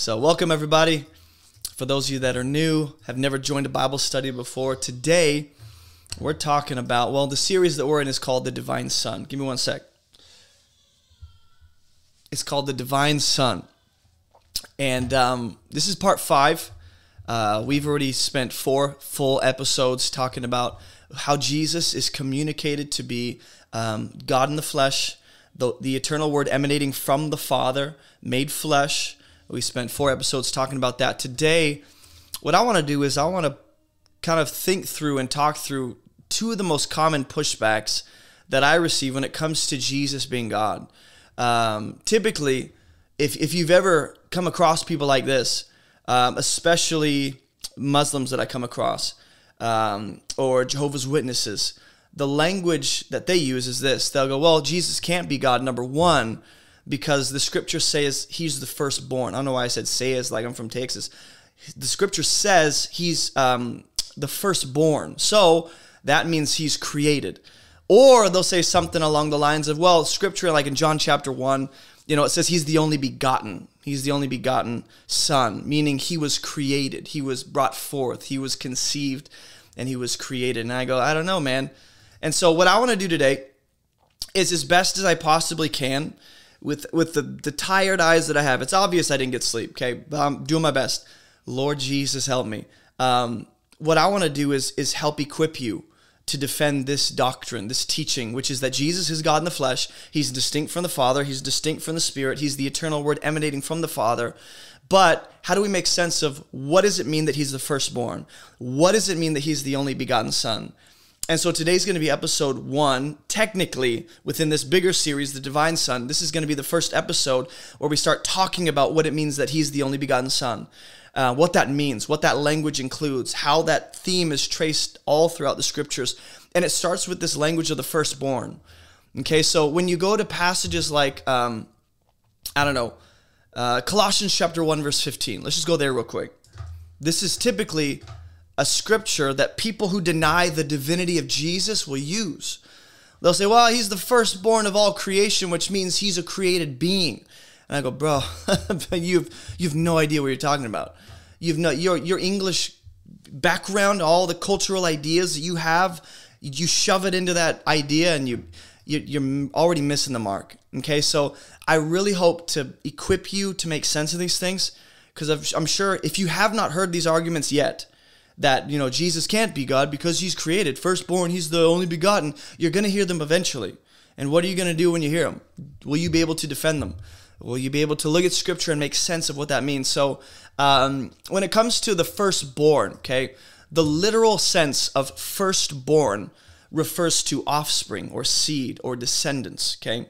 So, welcome everybody. For those of you that are new, have never joined a Bible study before, today we're talking about, well, the series that we're in is called The Divine Son. Give me one sec. It's called The Divine Son. And um, this is part five. Uh, we've already spent four full episodes talking about how Jesus is communicated to be um, God in the flesh, the, the eternal word emanating from the Father, made flesh. We spent four episodes talking about that. Today, what I want to do is I want to kind of think through and talk through two of the most common pushbacks that I receive when it comes to Jesus being God. Um, typically, if, if you've ever come across people like this, um, especially Muslims that I come across, um, or Jehovah's Witnesses, the language that they use is this. They'll go, well, Jesus can't be God, number one, because the scripture says he's the firstborn. I don't know why I said says like I'm from Texas. The scripture says he's um, the firstborn. So that means he's created. Or they'll say something along the lines of, well, scripture, like in John chapter 1, you know, it says he's the only begotten. He's the only begotten son, meaning he was created. He was brought forth. He was conceived and he was created. And I go, I don't know, man. And so what I want to do today is as best as I possibly can with with the, the tired eyes that I have. It's obvious I didn't get sleep, okay? But I'm doing my best. Lord Jesus, help me. Um, what I want to do is is help equip you to defend this doctrine, this teaching, which is that Jesus is God in the flesh. He's distinct from the Father. He's distinct from the Spirit. He's the eternal Word emanating from the Father. But how do we make sense of what does it mean that He's the firstborn? What does it mean that He's the only begotten Son? And so today's going to be episode one, technically within this bigger series, The Divine Son. This is going to be the first episode where we start talking about what it means that He's the only begotten Son. Uh, what that means, what that language includes, how that theme is traced all throughout the scriptures. And it starts with this language of the firstborn. Okay, so when you go to passages like, um, I don't know, uh, Colossians chapter 1, verse 15, let's just go there real quick. This is typically a scripture that people who deny the divinity of Jesus will use. They'll say, well, he's the firstborn of all creation, which means he's a created being. And I go, bro, you've you've no idea what you're talking about. You've no your your English background, all the cultural ideas that you have, you shove it into that idea, and you, you you're already missing the mark. Okay, so I really hope to equip you to make sense of these things, because I'm sure if you have not heard these arguments yet, that you know Jesus can't be God because he's created, firstborn, he's the only begotten. You're going to hear them eventually. And what are you going to do when you hear them? Will you be able to defend them? Will you be able to look at scripture and make sense of what that means? So, um, when it comes to the firstborn, okay, the literal sense of firstborn refers to offspring or seed or descendants, okay?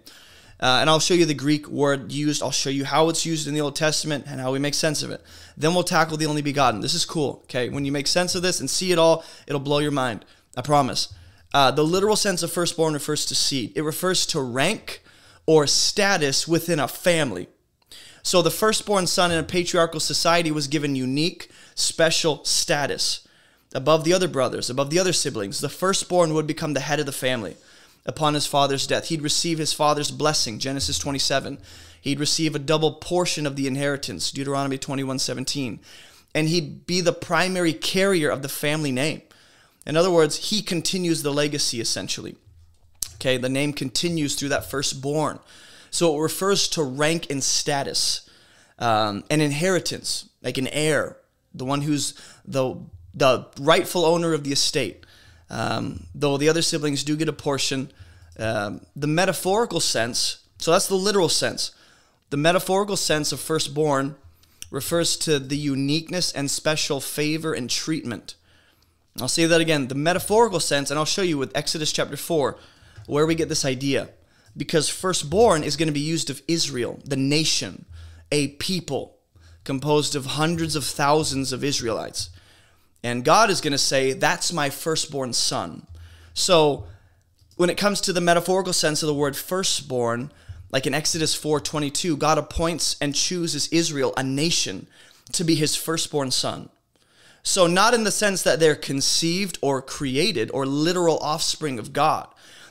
Uh, and I'll show you the Greek word used. I'll show you how it's used in the Old Testament and how we make sense of it. Then we'll tackle the only begotten. This is cool. Okay. When you make sense of this and see it all, it'll blow your mind. I promise. Uh, the literal sense of firstborn refers to seed, it refers to rank or status within a family. So the firstborn son in a patriarchal society was given unique, special status above the other brothers, above the other siblings. The firstborn would become the head of the family upon his father's death. He'd receive his father's blessing, Genesis 27. He'd receive a double portion of the inheritance, Deuteronomy 21 17. And he'd be the primary carrier of the family name. In other words, he continues the legacy essentially. Okay, the name continues through that firstborn. So it refers to rank and status, um, an inheritance, like an heir, the one who's the, the rightful owner of the estate. Um, though the other siblings do get a portion, um, the metaphorical sense, so that's the literal sense. The metaphorical sense of firstborn refers to the uniqueness and special favor and treatment. I'll say that again. The metaphorical sense, and I'll show you with Exodus chapter 4 where we get this idea. Because firstborn is going to be used of Israel, the nation, a people composed of hundreds of thousands of Israelites. And God is going to say, That's my firstborn son. So when it comes to the metaphorical sense of the word firstborn, like in Exodus 4:22, God appoints and chooses Israel, a nation, to be his firstborn son. So not in the sense that they're conceived or created or literal offspring of God,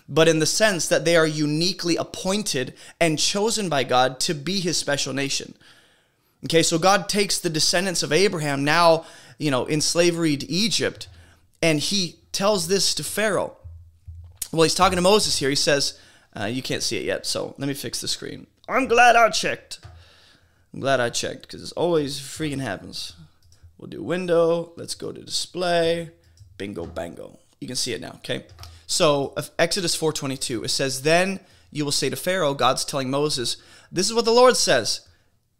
but in the sense that they are uniquely appointed and chosen by God to be his special nation. Okay, so God takes the descendants of Abraham now, you know, in slavery to Egypt, and he tells this to Pharaoh. Well, he's talking to Moses here. He says, uh, You can't see it yet, so let me fix the screen. I'm glad I checked. I'm glad I checked because it always freaking happens. We'll do window. Let's go to display. Bingo, bango. You can see it now, okay? So Exodus 4:22 it says then you will say to Pharaoh God's telling Moses this is what the Lord says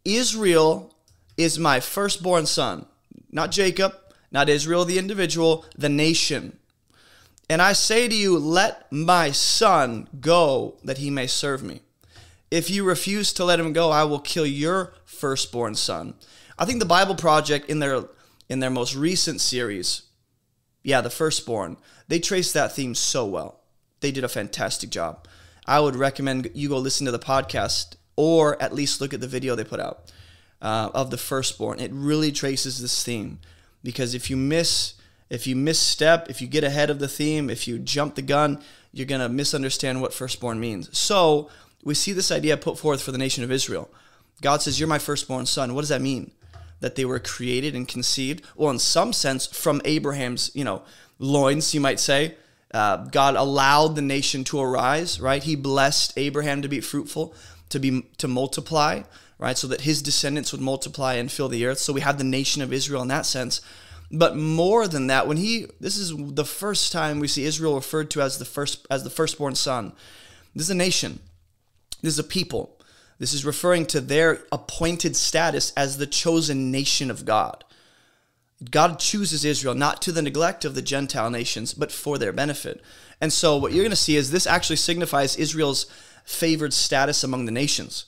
Israel is my firstborn son not Jacob not Israel the individual the nation and I say to you let my son go that he may serve me if you refuse to let him go I will kill your firstborn son I think the Bible Project in their in their most recent series yeah, the firstborn. They traced that theme so well. They did a fantastic job. I would recommend you go listen to the podcast or at least look at the video they put out uh, of the firstborn. It really traces this theme because if you miss, if you misstep, if you get ahead of the theme, if you jump the gun, you're gonna misunderstand what firstborn means. So we see this idea put forth for the nation of Israel. God says, "You're my firstborn son." What does that mean? that they were created and conceived, well, in some sense, from Abraham's, you know, loins, you might say. Uh, God allowed the nation to arise, right? He blessed Abraham to be fruitful, to be to multiply, right? So that his descendants would multiply and fill the earth. So we have the nation of Israel in that sense. But more than that, when he this is the first time we see Israel referred to as the first as the firstborn son. This is a nation. This is a people. This is referring to their appointed status as the chosen nation of God. God chooses Israel not to the neglect of the Gentile nations, but for their benefit. And so, what you're going to see is this actually signifies Israel's favored status among the nations.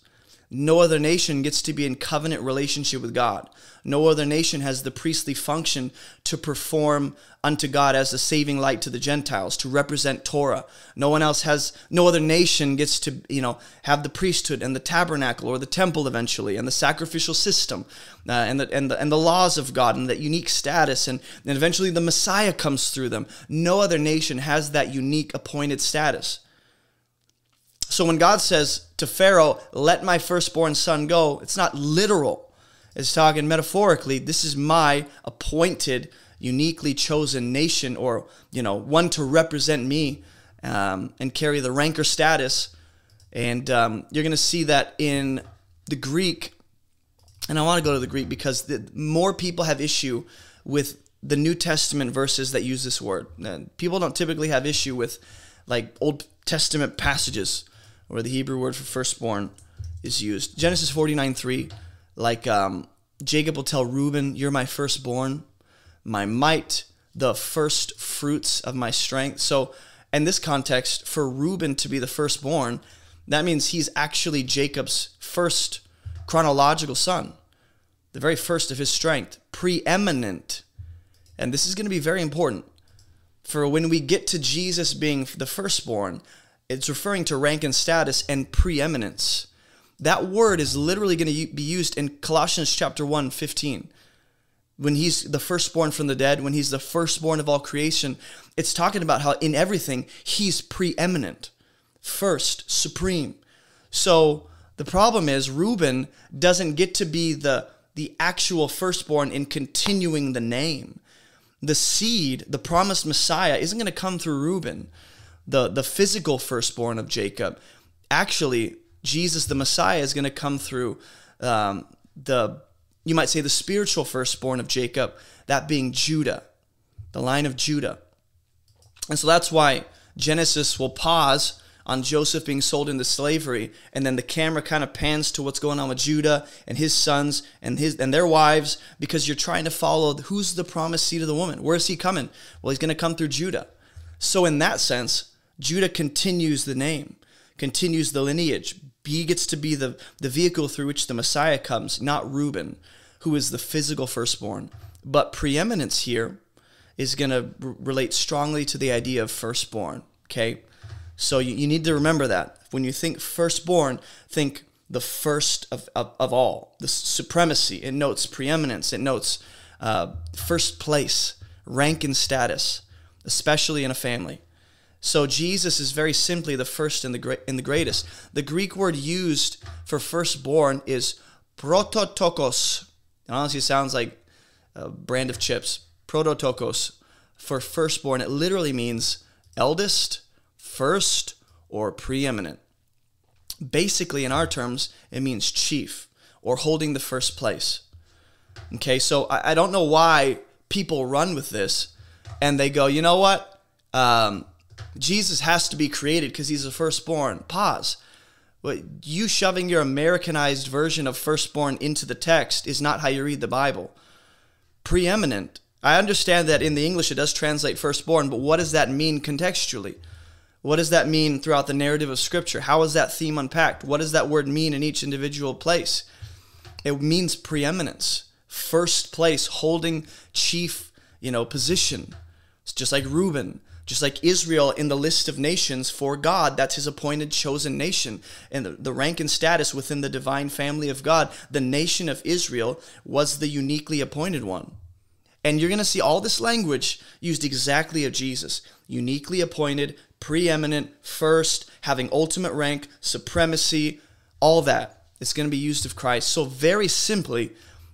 No other nation gets to be in covenant relationship with God. No other nation has the priestly function to perform unto God as a saving light to the Gentiles, to represent Torah. No one else has, no other nation gets to, you know, have the priesthood and the tabernacle or the temple eventually and the sacrificial system uh, and, the, and, the, and the laws of God and that unique status. And, and eventually the Messiah comes through them. No other nation has that unique appointed status. So when God says to Pharaoh, let my firstborn son go, it's not literal. It's talking metaphorically. This is my appointed, uniquely chosen nation, or, you know, one to represent me um, and carry the ranker status. And um, you're going to see that in the Greek. And I want to go to the Greek because the, more people have issue with the New Testament verses that use this word. And people don't typically have issue with like Old Testament passages where the Hebrew word for firstborn is used. Genesis 49 3, like um, Jacob will tell Reuben, You're my firstborn, my might, the first fruits of my strength. So, in this context, for Reuben to be the firstborn, that means he's actually Jacob's first chronological son, the very first of his strength, preeminent. And this is going to be very important. For when we get to Jesus being the firstborn, it's referring to rank and status and preeminence. That word is literally going to be used in Colossians chapter 1, 15. When he's the firstborn from the dead, when he's the firstborn of all creation, it's talking about how in everything he's preeminent, first, supreme. So the problem is Reuben doesn't get to be the, the actual firstborn in continuing the name. The seed, the promised Messiah, isn't going to come through Reuben the the physical firstborn of Jacob. Actually, Jesus the Messiah is going to come through um, the you might say the spiritual firstborn of Jacob, that being Judah, the line of Judah. And so that's why Genesis will pause on Joseph being sold into slavery, and then the camera kind of pans to what's going on with Judah and his sons and his and their wives, because you're trying to follow who's the promised seed of the woman. Where is he coming? Well, he's going to come through Judah. So in that sense, Judah continues the name, continues the lineage. He gets to be the, the vehicle through which the Messiah comes, not Reuben, who is the physical firstborn. But preeminence here is going to relate strongly to the idea of firstborn. Okay? So you, you need to remember that. When you think firstborn, think the first of, of, of all, the supremacy. It notes preeminence, it notes uh, first place, rank and status, especially in a family. So Jesus is very simply the first and the great and the greatest. The Greek word used for firstborn is prototokos. It honestly sounds like a brand of chips. Prototokos for firstborn. It literally means eldest, first, or preeminent. Basically, in our terms, it means chief or holding the first place. Okay, so I, I don't know why people run with this and they go, you know what? Um, Jesus has to be created because he's the firstborn. Pause. But you shoving your Americanized version of firstborn into the text is not how you read the Bible. Preeminent. I understand that in the English it does translate firstborn, but what does that mean contextually? What does that mean throughout the narrative of Scripture? How is that theme unpacked? What does that word mean in each individual place? It means preeminence, first place, holding chief, you know, position. It's just like Reuben, just like Israel in the list of nations for God, that's his appointed chosen nation. And the, the rank and status within the divine family of God, the nation of Israel was the uniquely appointed one. And you're going to see all this language used exactly of Jesus uniquely appointed, preeminent, first, having ultimate rank, supremacy, all that. It's going to be used of Christ. So, very simply,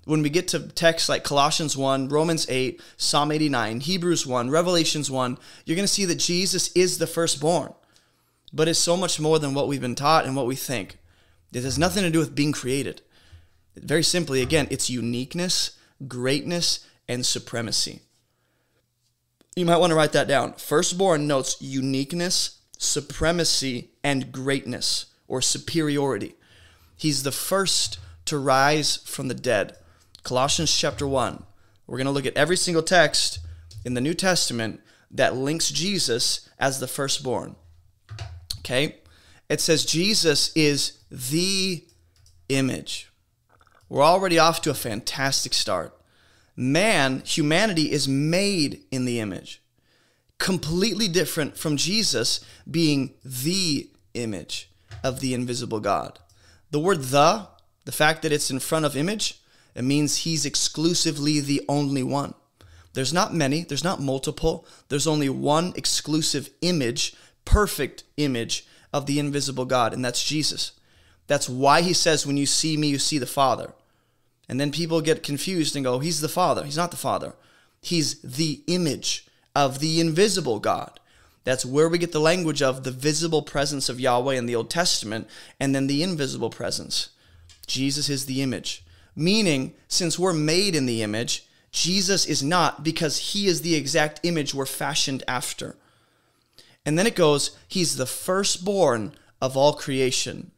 when we get to texts like Colossians 1, Romans 8, Psalm 89, Hebrews 1, Revelations 1, you're going to see that Jesus is the firstborn. But it's so much more than what we've been taught and what we think. It has nothing to do with being created. Very simply, again, it's uniqueness, greatness, and supremacy. You might want to write that down. Firstborn notes uniqueness, supremacy, and greatness or superiority. He's the first to rise from the dead. Colossians chapter 1. We're going to look at every single text in the New Testament that links Jesus as the firstborn. Okay? It says Jesus is the image. We're already off to a fantastic start. Man, humanity is made in the image. Completely different from Jesus being the image of the invisible God. The word the, the fact that it's in front of image, it means he's exclusively the only one. There's not many, there's not multiple, there's only one exclusive image, perfect image of the invisible God, and that's Jesus. That's why he says, When you see me, you see the Father. And then people get confused and go, He's the Father. He's not the Father. He's the image of the invisible God. That's where we get the language of the visible presence of Yahweh in the Old Testament and then the invisible presence. Jesus is the image meaning since we're made in the image, Jesus is not because he is the exact image we're fashioned after. And then it goes, he's the firstborn of all creation.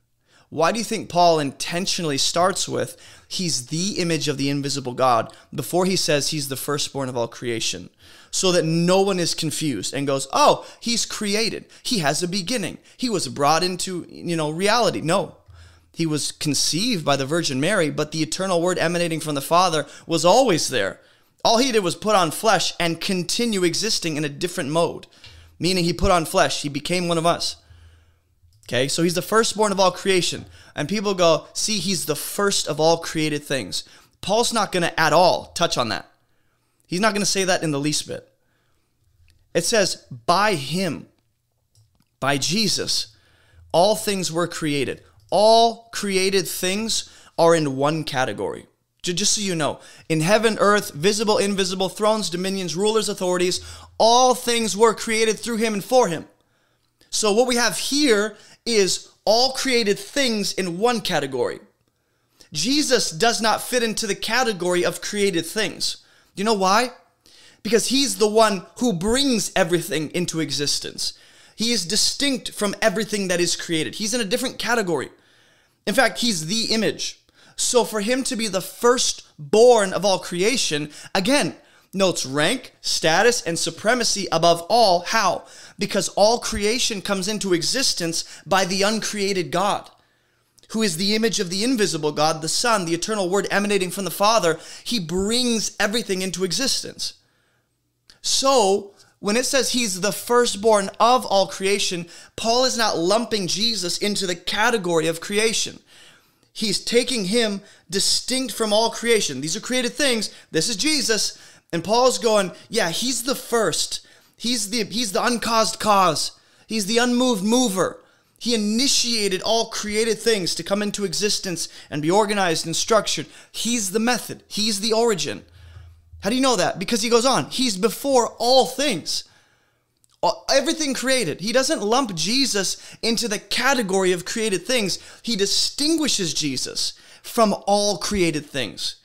Why do you think Paul intentionally starts with, he's the image of the invisible God, before he says he's the firstborn of all creation? So that no one is confused and goes, oh, he's created. He has a beginning. He was brought into, you know, reality. No, he was conceived by the Virgin Mary, but the eternal word emanating from the Father was always there. All he did was put on flesh and continue existing in a different mode, meaning he put on flesh, he became one of us. Okay, so he's the firstborn of all creation. And people go, see, he's the first of all created things. Paul's not going to at all touch on that. He's not going to say that in the least bit. It says, by him, by Jesus, all things were created all created things are in one category. Just so you know, in heaven, earth, visible, invisible, thrones, dominions, rulers, authorities, all things were created through him and for him. So what we have here is all created things in one category. Jesus does not fit into the category of created things. Do you know why? Because he's the one who brings everything into existence. He is distinct from everything that is created. He's in a different category. In fact, he's the image. So for him to be the firstborn of all creation, again, notes rank, status, and supremacy above all. How? Because all creation comes into existence by the uncreated God, who is the image of the invisible God, the Son, the eternal Word emanating from the Father. He brings everything into existence. So, when it says he's the firstborn of all creation, Paul is not lumping Jesus into the category of creation. He's taking him distinct from all creation. These are created things. This is Jesus. And Paul's going, yeah, he's the first. He's the he's the uncaused cause. He's the unmoved mover. He initiated all created things to come into existence and be organized and structured. He's the method, He's the origin. How do you know that? Because he goes on, He's before all things. Uh, everything created. He doesn't lump Jesus into the category of created things. He distinguishes Jesus from all created things.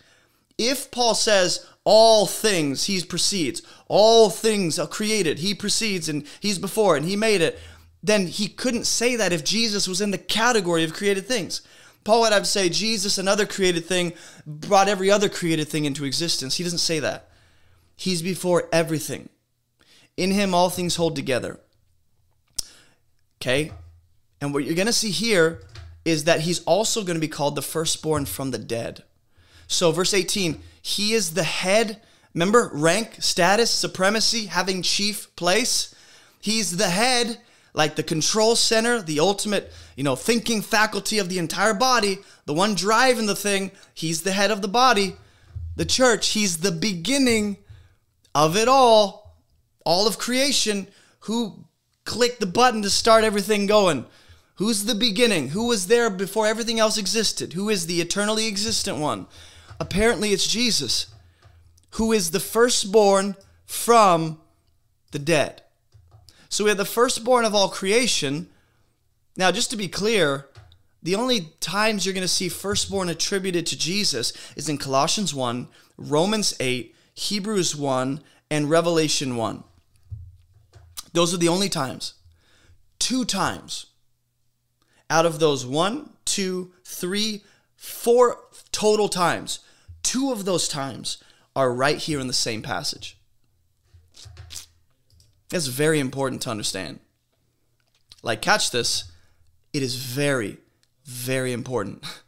If Paul says all things, he precedes, all things are created, he precedes and he's before and he made it, then he couldn't say that if Jesus was in the category of created things. Paul would have to say Jesus, another created thing, brought every other created thing into existence. He doesn't say that. He's before everything. In him, all things hold together. Okay? And what you're going to see here is that he's also going to be called the firstborn from the dead. So, verse 18, he is the head. Remember, rank, status, supremacy, having chief place. He's the head like the control center, the ultimate, you know, thinking faculty of the entire body, the one driving the thing, he's the head of the body. The church, he's the beginning of it all, all of creation. Who clicked the button to start everything going? Who's the beginning? Who was there before everything else existed? Who is the eternally existent one? Apparently, it's Jesus, who is the firstborn from the dead. So we have the firstborn of all creation. Now, just to be clear, the only times you're going to see firstborn attributed to Jesus is in Colossians 1, Romans 8, Hebrews 1, and Revelation 1. Those are the only times. Two times out of those one, two, three, four total times, two of those times are right here in the same passage. That's very important to understand. Like, catch this. It is very, very important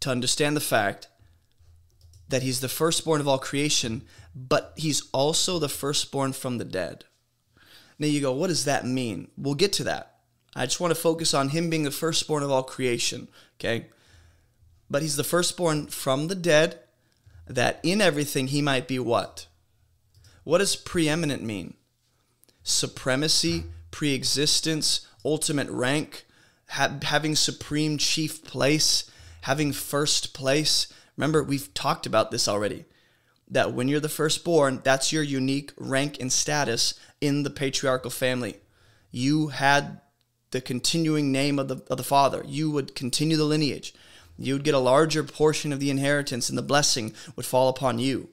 to understand the fact that he's the firstborn of all creation, but he's also the firstborn from the dead. Now you go, what does that mean? We'll get to that. I just want to focus on him being the firstborn of all creation, okay? But he's the firstborn from the dead, that in everything he might be what? What does preeminent mean? Supremacy, preexistence, ultimate rank, ha- having supreme chief place, having first place. Remember, we've talked about this already. That when you're the firstborn, that's your unique rank and status in the patriarchal family. You had the continuing name of the, of the father. You would continue the lineage. You would get a larger portion of the inheritance, and the blessing would fall upon you.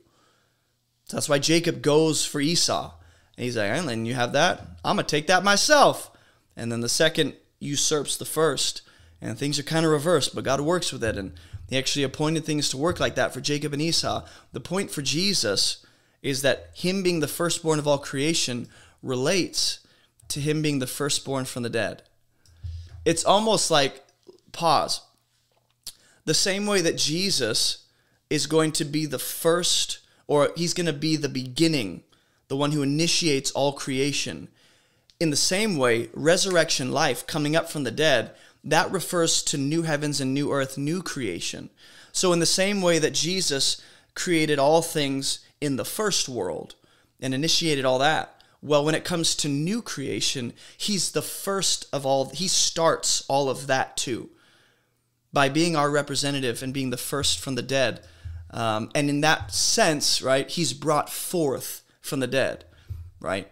So that's why Jacob goes for Esau. And he's like, and you have that? I'm going to take that myself. And then the second usurps the first. And things are kind of reversed, but God works with it. And he actually appointed things to work like that for Jacob and Esau. The point for Jesus is that him being the firstborn of all creation relates to him being the firstborn from the dead. It's almost like, pause. The same way that Jesus is going to be the first or he's going to be the beginning, the one who initiates all creation. In the same way, resurrection life, coming up from the dead, that refers to new heavens and new earth, new creation. So, in the same way that Jesus created all things in the first world and initiated all that, well, when it comes to new creation, he's the first of all, he starts all of that too. By being our representative and being the first from the dead, um, and in that sense, right, he's brought forth from the dead, right?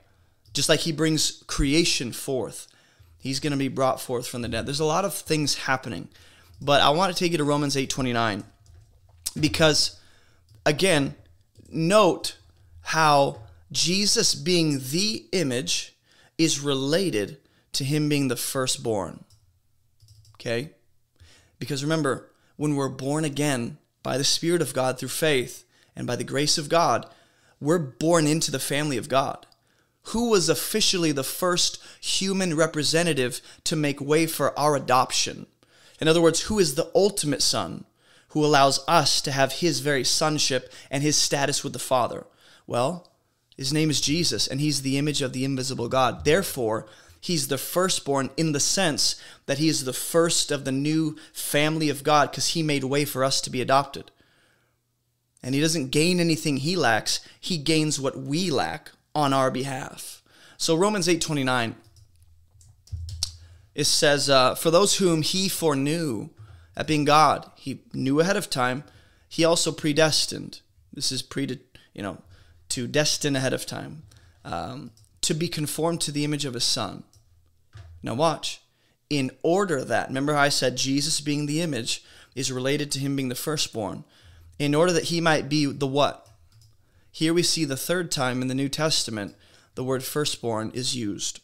Just like he brings creation forth, he's going to be brought forth from the dead. There's a lot of things happening, but I want to take you to Romans 8:29 because again, note how Jesus being the image is related to him being the firstborn. Okay? Because remember, when we're born again, by the Spirit of God through faith and by the grace of God, we're born into the family of God. Who was officially the first human representative to make way for our adoption? In other words, who is the ultimate son who allows us to have his very sonship and his status with the Father? Well, his name is Jesus, and he's the image of the invisible God. Therefore, he's the firstborn in the sense that he is the first of the new family of God because he made way for us to be adopted. And he doesn't gain anything he lacks, he gains what we lack on our behalf. So Romans 8:29 it says, uh, For those whom he foreknew, that being God, he knew ahead of time, he also predestined. This is pre, you know, to destine ahead of time, um, to be conformed to the image of his son. Now watch. In order that, remember I said Jesus being the image is related to him being the firstborn. In order that he might be the what? Here we see the third time in the New Testament the word firstborn is used,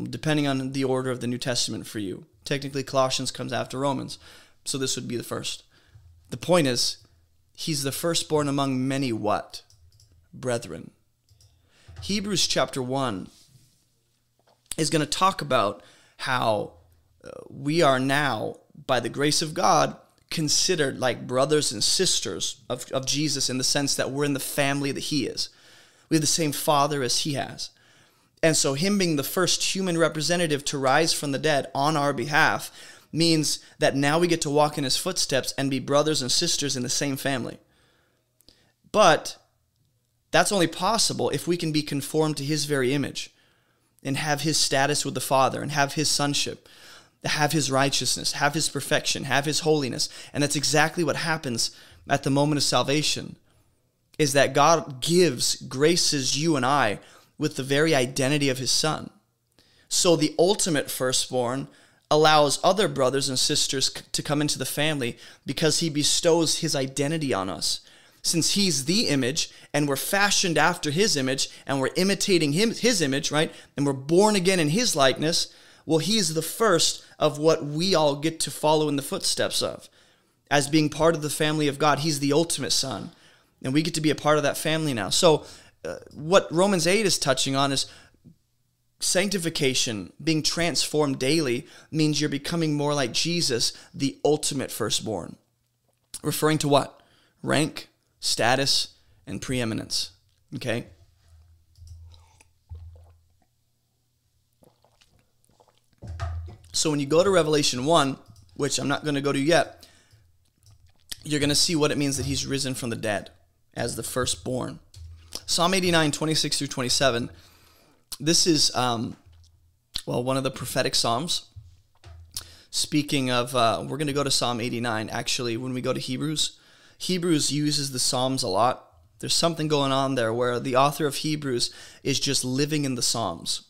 depending on the order of the New Testament for you. Technically, Colossians comes after Romans, so this would be the first. The point is, he's the firstborn among many what? Brethren. Hebrews chapter 1 is going to talk about how uh, we are now, by the grace of God, considered like brothers and sisters of, of Jesus in the sense that we're in the family that he is. We have the same father as he has. And so, him being the first human representative to rise from the dead on our behalf means that now we get to walk in his footsteps and be brothers and sisters in the same family. But that's only possible if we can be conformed to his very image and have his status with the Father and have his sonship, have his righteousness, have his perfection, have his holiness. And that's exactly what happens at the moment of salvation is that God gives, graces you and I with the very identity of his son. So the ultimate firstborn allows other brothers and sisters to come into the family because he bestows his identity on us. Since he's the image and we're fashioned after his image and we're imitating him his image, right? And we're born again in his likeness, well he's the first of what we all get to follow in the footsteps of. As being part of the family of God, he's the ultimate son and we get to be a part of that family now. So, uh, what Romans 8 is touching on is sanctification, being transformed daily, means you're becoming more like Jesus, the ultimate firstborn. Referring to what? Rank, status, and preeminence. Okay? So when you go to Revelation 1, which I'm not going to go to yet, you're going to see what it means that he's risen from the dead as the firstborn. Psalm 89, 26 through 27. This is, um, well, one of the prophetic Psalms. Speaking of, uh, we're going to go to Psalm 89 actually when we go to Hebrews. Hebrews uses the Psalms a lot. There's something going on there where the author of Hebrews is just living in the Psalms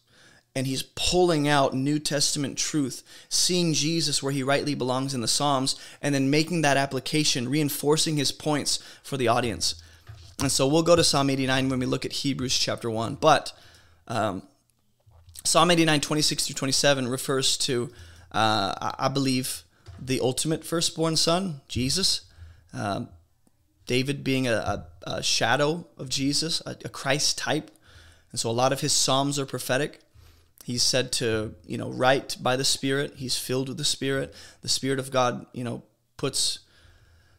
and he's pulling out New Testament truth, seeing Jesus where he rightly belongs in the Psalms, and then making that application, reinforcing his points for the audience. And so we'll go to Psalm 89 when we look at Hebrews chapter 1. But um, Psalm 89, 26 through 27 refers to, uh, I believe, the ultimate firstborn son, Jesus. Um, David being a, a, a, shadow of Jesus, a, a Christ type. And so a lot of his Psalms are prophetic. He's said to, you know, write by the Spirit. He's filled with the Spirit. The Spirit of God, you know, puts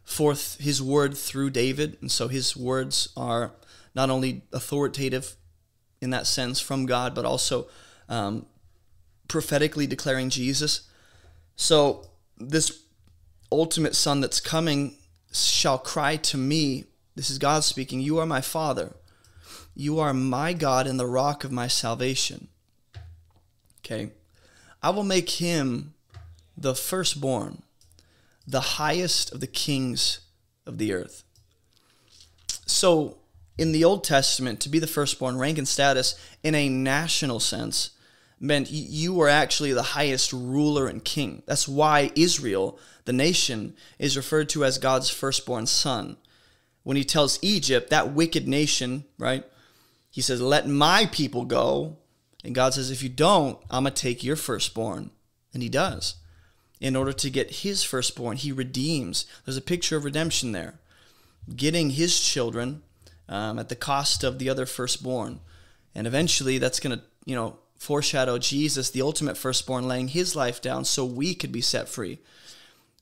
forth his word through David. And so his words are not only authoritative in that sense from God, but also um, prophetically declaring Jesus. So this ultimate son that's coming shall cry to me. This is God speaking. You are my father. You are my God and the rock of my salvation. Okay. I will make him the firstborn the highest of the kings of the earth. So, in the Old Testament, to be the firstborn, rank and status in a national sense meant you were actually the highest ruler and king. That's why Israel, the nation, is referred to as God's firstborn son. When he tells Egypt, that wicked nation, right? He says, Let my people go. And God says, If you don't, I'm going to take your firstborn. And he does in order to get his firstborn. He redeems. There's a picture of redemption there. Getting his children um, at the cost of the other firstborn. And eventually that's going to, you know, foreshadow Jesus, the ultimate firstborn, laying his life down so we could be set free.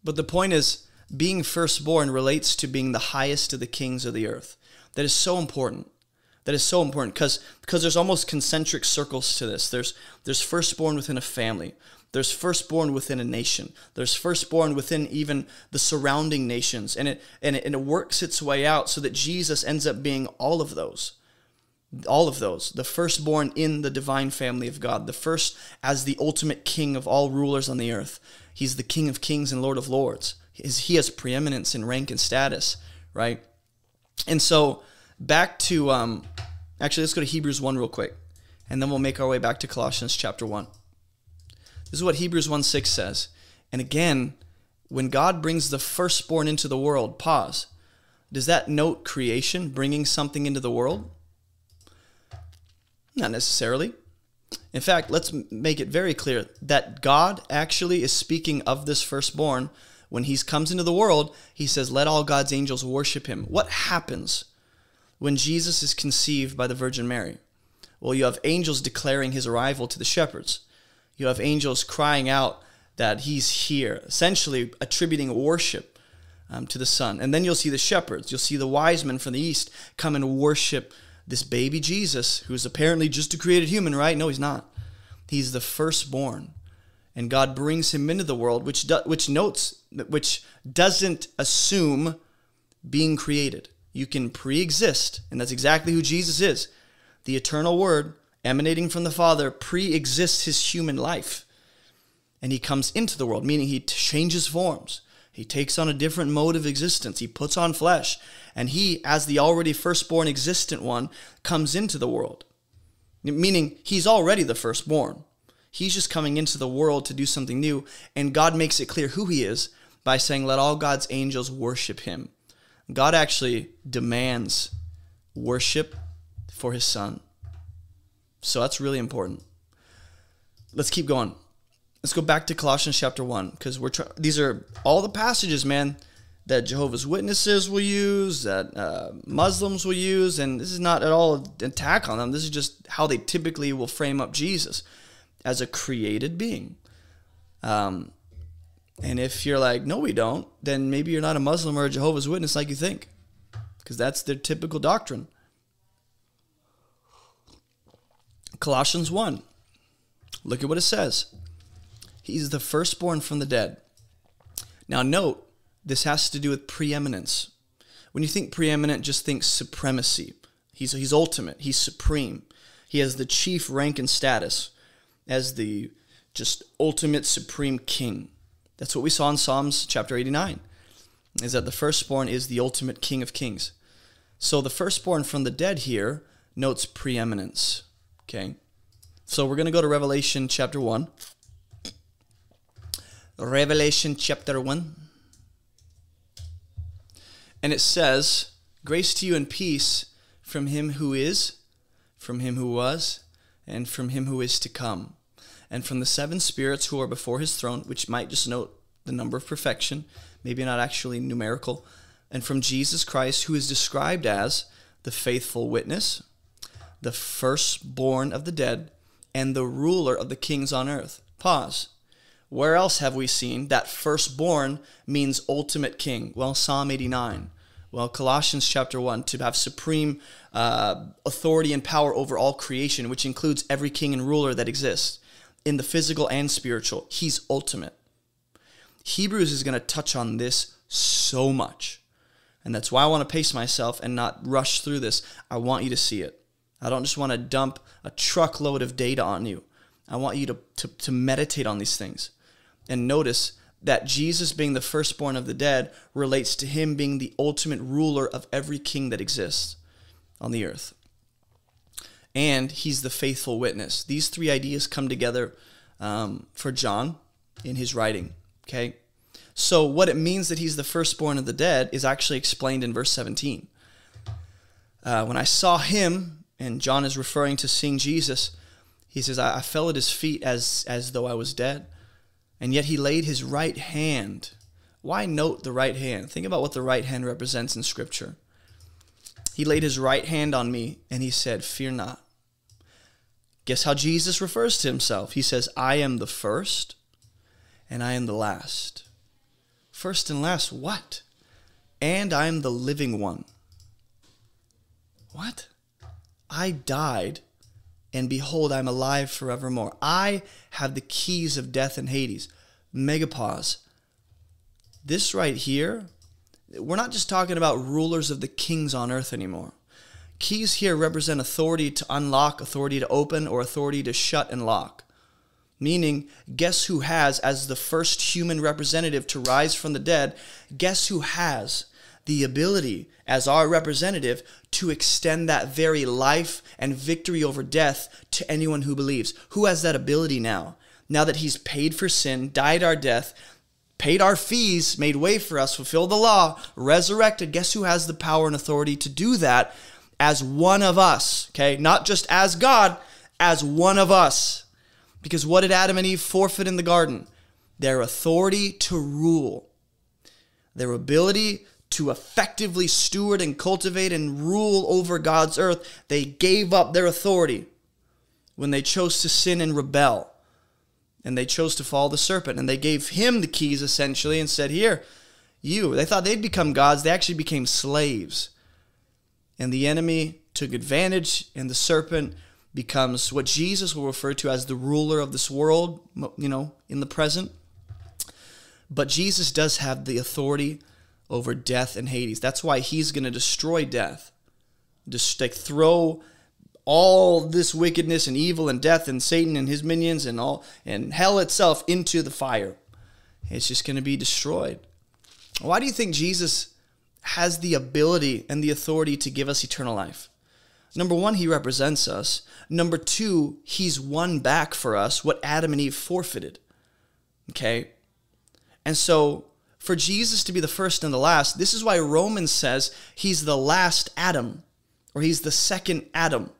But the point is, being firstborn relates to being the highest of the kings of the earth. That is so important. That is so important because because there's almost concentric circles to this. There's there's firstborn within a family. There's firstborn within a nation. There's firstborn within even the surrounding nations. And it, and it, and it works its way out so that Jesus ends up being all of those. All of those. The firstborn in the divine family of God, the first as the ultimate king of all rulers on the earth. He's the King of kings and Lord of lords. He has preeminence in rank and status, right? And so back to, um, actually, let's go to Hebrews 1 real quick, and then we'll make our way back to Colossians chapter 1. This is what Hebrews 1 6 says. And again, when God brings the firstborn into the world, pause. Does that note creation, bringing something into the world? Not necessarily. In fact, let's make it very clear that God actually is speaking of this firstborn. When he comes into the world, he says, Let all God's angels worship him. What happens when Jesus is conceived by the Virgin Mary? Well, you have angels declaring his arrival to the shepherds. You have angels crying out that he's here, essentially attributing worship um, to the Son. And then you'll see the shepherds, you'll see the wise men from the east come and worship this baby Jesus, who's apparently just a created human, right? No, he's not. He's the firstborn. And God brings him into the world, which, do, which notes, which doesn't assume being created. You can pre exist, and that's exactly who Jesus is. The eternal Word, emanating from the Father, pre exists his human life. And he comes into the world, meaning he changes forms. He takes on a different mode of existence. He puts on flesh. And he, as the already firstborn existent one, comes into the world. Meaning he's already the firstborn. He's just coming into the world to do something new. And God makes it clear who he is by saying, Let all God's angels worship him. God actually demands worship for his son. So that's really important. Let's keep going let's go back to Colossians chapter 1 because we're trying these are all the passages man that Jehovah's Witnesses will use that uh, Muslims will use and this is not at all an attack on them. This is just how they typically will frame up Jesus as a created being. Um, and if you're like no we don't then maybe you're not a Muslim or a Jehovah's Witness like you think because that's their typical doctrine. Colossians 1 look at what it says He's the firstborn from the dead. Now, note, this has to do with preeminence. When you think preeminent, just think supremacy. He's, he's ultimate, he's supreme. He has the chief rank and status as the just ultimate supreme king. That's what we saw in Psalms chapter 89, is that the firstborn is the ultimate king of kings. So the firstborn from the dead here notes preeminence. Okay? So we're going to go to Revelation chapter 1. Revelation chapter 1. And it says, Grace to you and peace from him who is, from him who was, and from him who is to come, and from the seven spirits who are before his throne, which might just note the number of perfection, maybe not actually numerical, and from Jesus Christ, who is described as the faithful witness, the firstborn of the dead, and the ruler of the kings on earth. Pause. Where else have we seen that firstborn means ultimate king? Well, Psalm 89. Well, Colossians chapter 1, to have supreme uh, authority and power over all creation, which includes every king and ruler that exists in the physical and spiritual. He's ultimate. Hebrews is going to touch on this so much. And that's why I want to pace myself and not rush through this. I want you to see it. I don't just want to dump a truckload of data on you. I want you to, to, to meditate on these things. And notice that Jesus being the firstborn of the dead relates to him being the ultimate ruler of every king that exists on the earth. And he's the faithful witness. These three ideas come together um, for John in his writing. Okay? So, what it means that he's the firstborn of the dead is actually explained in verse 17. Uh, when I saw him, and John is referring to seeing Jesus, he says, I, I fell at his feet as, as though I was dead. And yet he laid his right hand. Why note the right hand? Think about what the right hand represents in Scripture. He laid his right hand on me and he said, Fear not. Guess how Jesus refers to himself? He says, I am the first and I am the last. First and last, what? And I am the living one. What? I died and behold, I'm alive forevermore. I have the keys of death and Hades. Megapause. This right here, we're not just talking about rulers of the kings on earth anymore. Keys here represent authority to unlock, authority to open, or authority to shut and lock. Meaning, guess who has, as the first human representative to rise from the dead, guess who has the ability, as our representative, to extend that very life and victory over death to anyone who believes? Who has that ability now? Now that he's paid for sin, died our death, paid our fees, made way for us, fulfilled the law, resurrected, guess who has the power and authority to do that as one of us? Okay, not just as God, as one of us. Because what did Adam and Eve forfeit in the garden? Their authority to rule, their ability to effectively steward and cultivate and rule over God's earth. They gave up their authority when they chose to sin and rebel. And they chose to follow the serpent. And they gave him the keys essentially and said, Here, you. They thought they'd become gods. They actually became slaves. And the enemy took advantage, and the serpent becomes what Jesus will refer to as the ruler of this world, you know, in the present. But Jesus does have the authority over death and Hades. That's why he's going to destroy death. Just like throw all this wickedness and evil and death and Satan and his minions and all and hell itself into the fire. It's just going to be destroyed. Why do you think Jesus has the ability and the authority to give us eternal life? Number one, he represents us. Number two, he's won back for us what Adam and Eve forfeited. Okay? And so, for Jesus to be the first and the last, this is why Romans says he's the last Adam, or he's the second Adam.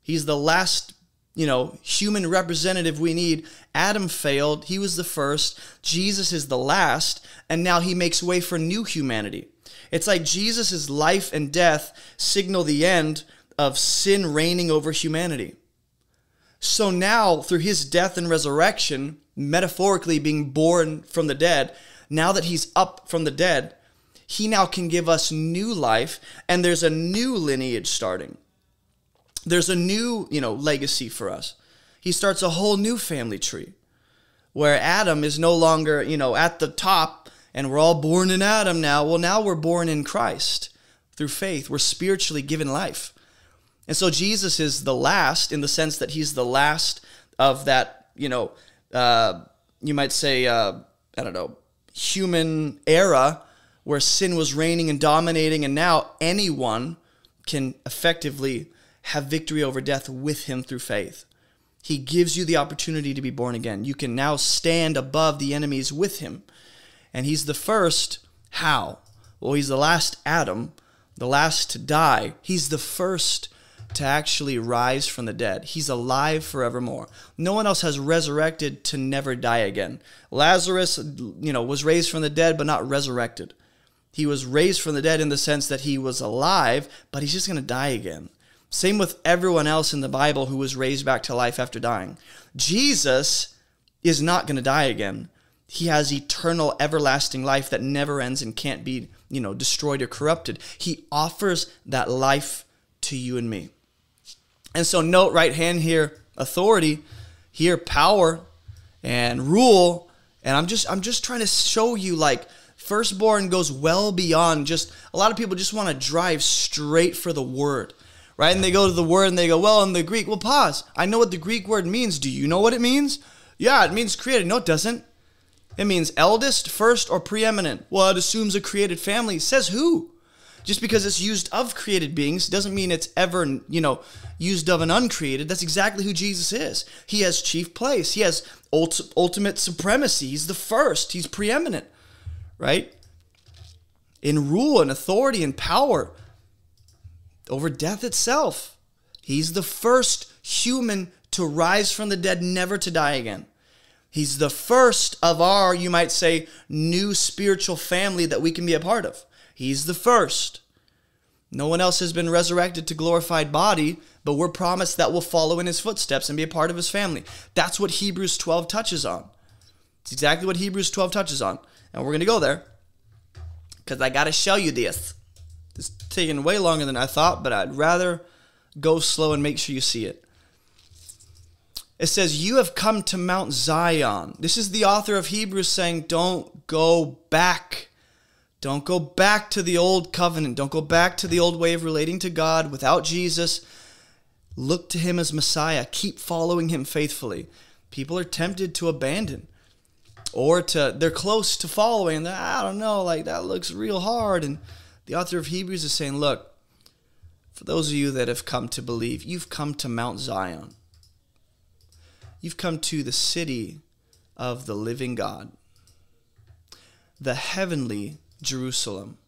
He's the last, you know, human representative we need. Adam failed, he was the first. Jesus is the last, and now he makes way for new humanity. It's like Jesus' life and death signal the end of sin reigning over humanity. So now, through his death and resurrection, metaphorically being born from the dead, now that he's up from the dead, he now can give us new life, and there's a new lineage starting. There's a new, you know, legacy for us. He starts a whole new family tree where Adam is no longer, you know, at the top and we're all born in Adam now. Well, now we're born in Christ through faith. We're spiritually given life. And so Jesus is the last in the sense that he's the last of that, you know, uh, you might say, uh, I don't know, human era where sin was reigning and dominating, and now anyone can effectively have victory over death with him through faith. He gives you the opportunity to be born again. You can now stand above the enemies with him. And he's the first. How? Well, he's the last Adam, the last to die. He's the first to actually rise from the dead. He's alive forevermore. No one else has resurrected to never die again. Lazarus, you know, was raised from the dead but not resurrected. He was raised from the dead in the sense that he was alive, but he's just going to die again. Same with everyone else in the Bible who was raised back to life after dying. Jesus is not going to die again. He has eternal, everlasting life that never ends and can't be, you know, destroyed or corrupted. He offers that life to you and me. And so note right hand here authority, here power and rule. And I'm just I'm just trying to show you like firstborn goes well beyond just a lot of people just want to drive straight for the word. Right? And they go to the word and they go, well, in the Greek, well, pause. I know what the Greek word means. Do you know what it means? Yeah, it means created. No, it doesn't. It means eldest, first, or preeminent. Well, it assumes a created family. Says who? Just because it's used of created beings doesn't mean it's ever, you know, used of an uncreated. That's exactly who Jesus is. He has chief place. He has ult- ultimate supremacy. He's the first. He's preeminent, right? In rule and authority and power over death itself. He's the first human to rise from the dead, never to die again. He's the first of our, you might say, new spiritual family that we can be a part of. He's the first. No one else has been resurrected to glorified body, but we're promised that we'll follow in his footsteps and be a part of his family. That's what Hebrews 12 touches on. It's exactly what Hebrews 12 touches on. And we're going to go there because I got to show you this. It's taking way longer than I thought, but I'd rather go slow and make sure you see it. It says, You have come to Mount Zion. This is the author of Hebrews saying, Don't go back Don't go back to the old covenant. Don't go back to the old way of relating to God without Jesus. Look to him as Messiah. Keep following him faithfully. People are tempted to abandon or to they're close to following. I don't know, like that looks real hard. And the author of Hebrews is saying, look, for those of you that have come to believe, you've come to Mount Zion. You've come to the city of the living God, the heavenly Jerusalem,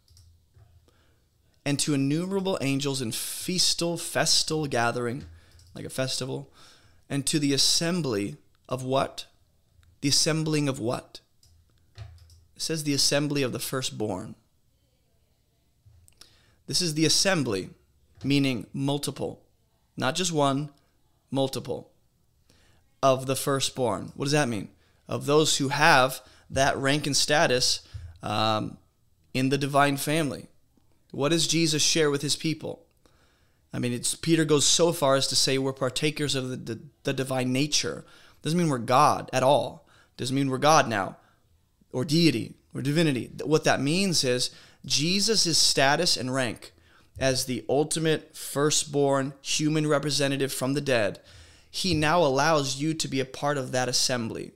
and to innumerable angels in feastal, festal gathering, like a festival, and to the assembly of what? The assembling of what? It says the assembly of the firstborn. This is the assembly, meaning multiple, not just one, multiple, of the firstborn. What does that mean? Of those who have that rank and status um, in the divine family. What does Jesus share with his people? I mean, it's Peter goes so far as to say we're partakers of the, the, the divine nature. Doesn't mean we're God at all. Doesn't mean we're God now, or deity, or divinity. What that means is Jesus' status and rank as the ultimate firstborn human representative from the dead, he now allows you to be a part of that assembly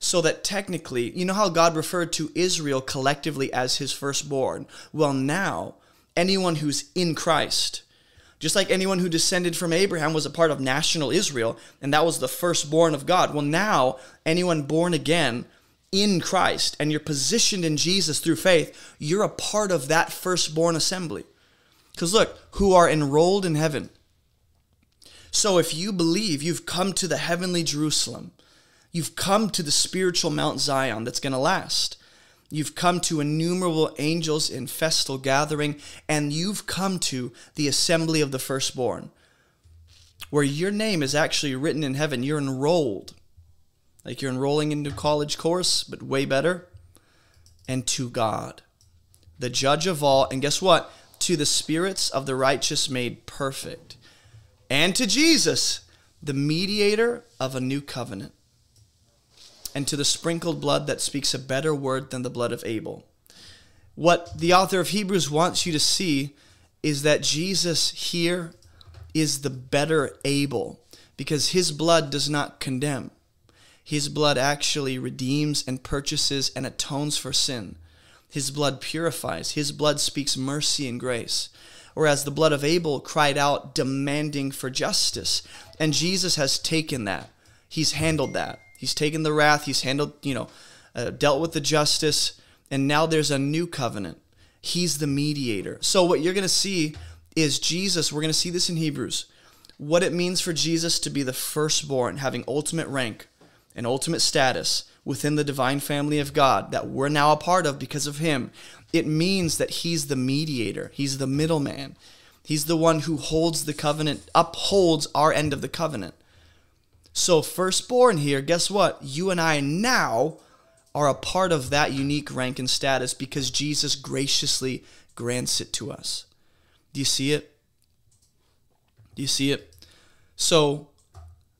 so that technically, you know how God referred to Israel collectively as his firstborn? Well, now, anyone who's in Christ, just like anyone who descended from Abraham was a part of national Israel, and that was the firstborn of God. Well, now, anyone born again in Christ and you're positioned in Jesus through faith, you're a part of that firstborn assembly. Because look, who are enrolled in heaven. So if you believe you've come to the heavenly Jerusalem, You've come to the spiritual Mount Zion that's going to last. You've come to innumerable angels in festal gathering, and you've come to the assembly of the firstborn, where your name is actually written in heaven. You're enrolled, like you're enrolling into college course, but way better, and to God, the judge of all. And guess what? To the spirits of the righteous made perfect, and to Jesus, the mediator of a new covenant and to the sprinkled blood that speaks a better word than the blood of Abel. What the author of Hebrews wants you to see is that Jesus here is the better Abel because his blood does not condemn. His blood actually redeems and purchases and atones for sin. His blood purifies. His blood speaks mercy and grace. Whereas the blood of Abel cried out demanding for justice. And Jesus has taken that. He's handled that. He's taken the wrath, he's handled, you know, uh, dealt with the justice, and now there's a new covenant. He's the mediator. So what you're going to see is Jesus, we're going to see this in Hebrews, what it means for Jesus to be the firstborn, having ultimate rank and ultimate status within the divine family of God that we're now a part of because of him. It means that he's the mediator, he's the middleman. He's the one who holds the covenant, upholds our end of the covenant. So, firstborn here, guess what? You and I now are a part of that unique rank and status because Jesus graciously grants it to us. Do you see it? Do you see it? So,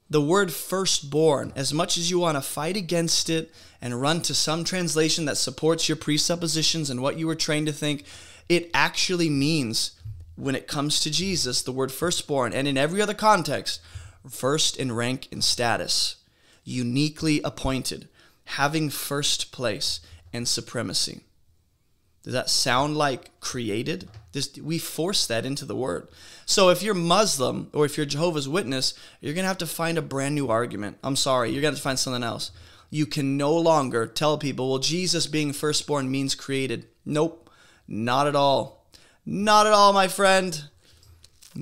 the word firstborn, as much as you want to fight against it and run to some translation that supports your presuppositions and what you were trained to think, it actually means, when it comes to Jesus, the word firstborn, and in every other context, first in rank and status, uniquely appointed, having first place and supremacy. Does that sound like created? This, we force that into the word. So if you're Muslim or if you're Jehovah's Witness, you're going to have to find a brand new argument. I'm sorry, you're going to have to find something else. You can no longer tell people, well, Jesus being firstborn means created. Nope, not at all. Not at all, my friend.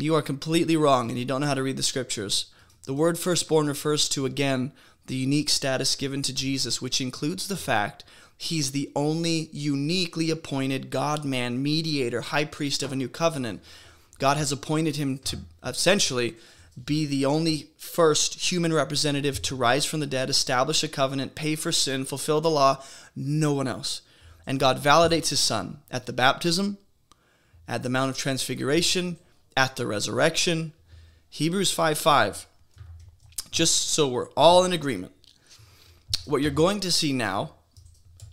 You are completely wrong and you don't know how to read the scriptures. The word firstborn refers to, again, the unique status given to Jesus, which includes the fact he's the only uniquely appointed God man, mediator, high priest of a new covenant. God has appointed him to essentially be the only first human representative to rise from the dead, establish a covenant, pay for sin, fulfill the law, no one else. And God validates his son at the baptism, at the Mount of Transfiguration, at the resurrection. Hebrews 5 5. Just so we're all in agreement. What you're going to see now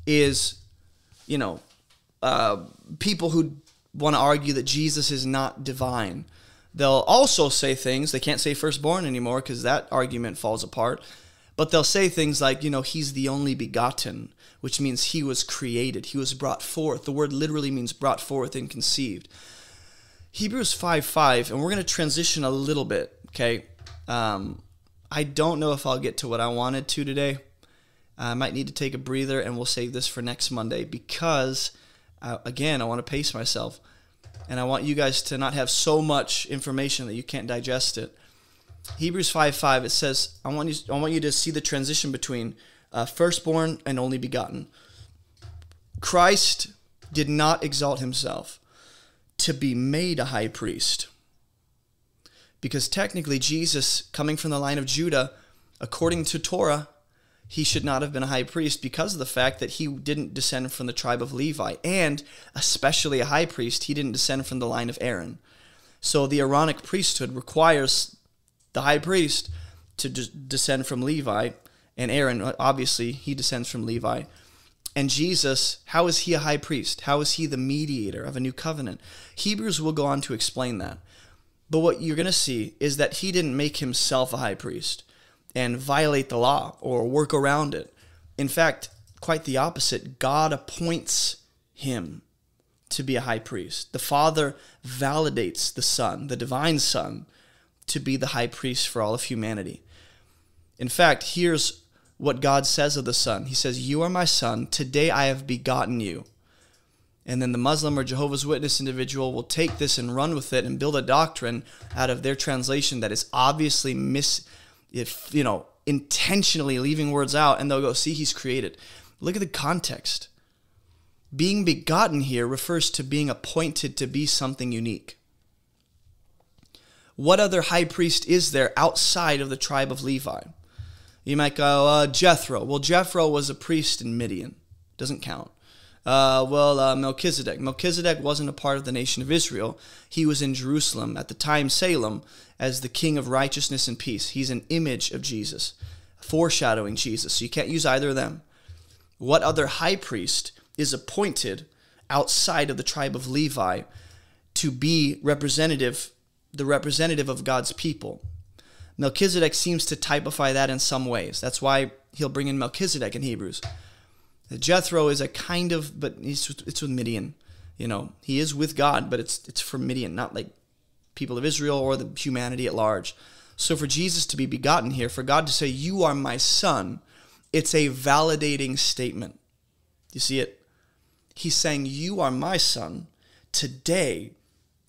is, you know, uh, people who want to argue that Jesus is not divine. They'll also say things, they can't say firstborn anymore because that argument falls apart. But they'll say things like, you know, he's the only begotten, which means he was created, he was brought forth. The word literally means brought forth and conceived. Hebrews 5 5, and we're going to transition a little bit, okay? Um, I don't know if I'll get to what I wanted to today. I might need to take a breather, and we'll save this for next Monday because, uh, again, I want to pace myself. And I want you guys to not have so much information that you can't digest it. Hebrews 5 5, it says, I want you, I want you to see the transition between uh, firstborn and only begotten. Christ did not exalt himself to be made a high priest. Because technically, Jesus, coming from the line of Judah, according to Torah, he should not have been a high priest because of the fact that he didn't descend from the tribe of Levi. And especially a high priest, he didn't descend from the line of Aaron. So the Aaronic priesthood requires the high priest to descend from Levi. And Aaron, obviously, he descends from Levi. And Jesus, how is he a high priest? How is he the mediator of a new covenant? Hebrews will go on to explain that. But what you're going to see is that he didn't make himself a high priest and violate the law or work around it. In fact, quite the opposite. God appoints him to be a high priest. The Father validates the Son, the divine Son, to be the high priest for all of humanity. In fact, here's what God says of the Son He says, You are my Son, today I have begotten you. And then the Muslim or Jehovah's Witness individual will take this and run with it and build a doctrine out of their translation that is obviously mis, if you know, intentionally leaving words out, and they'll go, "See, he's created." Look at the context. Being begotten here refers to being appointed to be something unique. What other high priest is there outside of the tribe of Levi? You might go, uh, Jethro. Well, Jethro was a priest in Midian. Doesn't count. Uh, well, uh, Melchizedek. Melchizedek wasn't a part of the nation of Israel. He was in Jerusalem, at the time Salem, as the king of righteousness and peace. He's an image of Jesus, foreshadowing Jesus. So you can't use either of them. What other high priest is appointed outside of the tribe of Levi to be representative, the representative of God's people? Melchizedek seems to typify that in some ways. That's why he'll bring in Melchizedek in Hebrews. Jethro is a kind of, but it's with Midian. You know, he is with God, but it's it's for Midian, not like people of Israel or the humanity at large. So for Jesus to be begotten here, for God to say, "You are my son," it's a validating statement. You see it? He's saying, "You are my son. Today,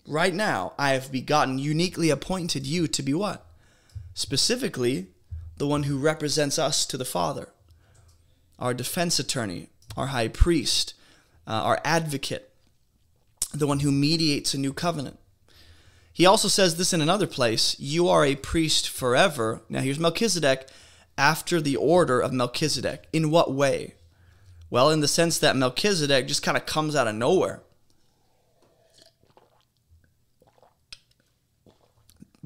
right now, I have begotten, uniquely appointed you to be what? Specifically, the one who represents us to the Father." our defense attorney, our high priest, uh, our advocate, the one who mediates a new covenant. He also says this in another place You are a priest forever. Now, here's Melchizedek after the order of Melchizedek. In what way? Well, in the sense that Melchizedek just kind of comes out of nowhere.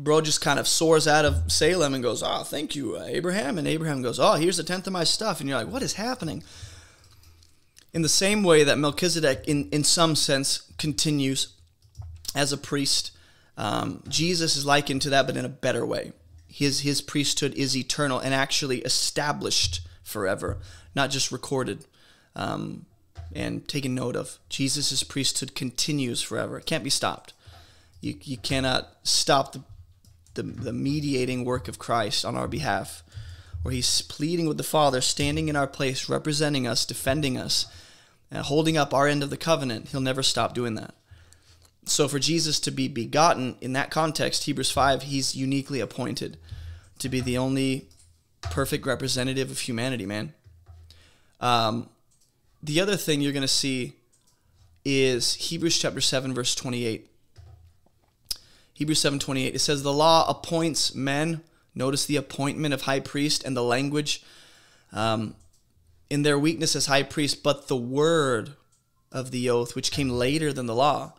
Bro just kind of soars out of Salem and goes, "Oh, thank you, Abraham." And Abraham goes, "Oh, here's a tenth of my stuff." And you're like, "What is happening?" In the same way that Melchizedek, in in some sense, continues as a priest, um, Jesus is likened to that, but in a better way. His his priesthood is eternal and actually established forever, not just recorded. Um, and taken note of. Jesus' priesthood continues forever. It can't be stopped. You, you cannot stop the the, the mediating work of Christ on our behalf, where he's pleading with the Father, standing in our place, representing us, defending us, and holding up our end of the covenant. He'll never stop doing that. So for Jesus to be begotten in that context, Hebrews 5, he's uniquely appointed to be the only perfect representative of humanity, man. Um, the other thing you're going to see is Hebrews chapter 7, verse 28. Hebrews 7:28 it says the law appoints men. Notice the appointment of high priest and the language um, in their weakness as high priest but the word of the oath which came later than the law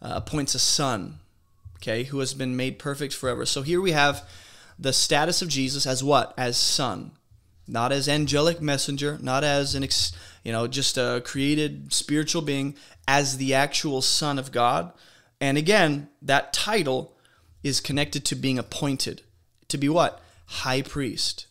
uh, appoints a son okay who has been made perfect forever. So here we have the status of Jesus as what? As son. Not as angelic messenger, not as an ex, you know just a created spiritual being, as the actual Son of God. And again, that title is connected to being appointed to be what high priest,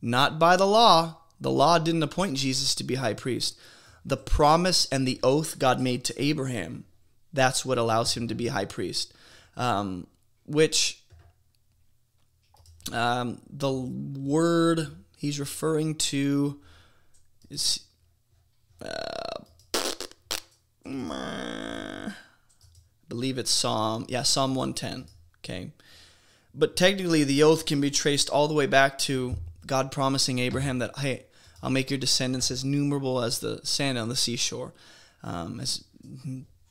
not by the law. The law didn't appoint Jesus to be high priest. The promise and the oath God made to Abraham, that's what allows him to be high priest. Um, which um, the word he's referring to is uh, believe it's Psalm, yeah, Psalm 110. Okay. But technically, the oath can be traced all the way back to God promising Abraham that, hey, I'll make your descendants as numerable as the sand on the seashore, um, as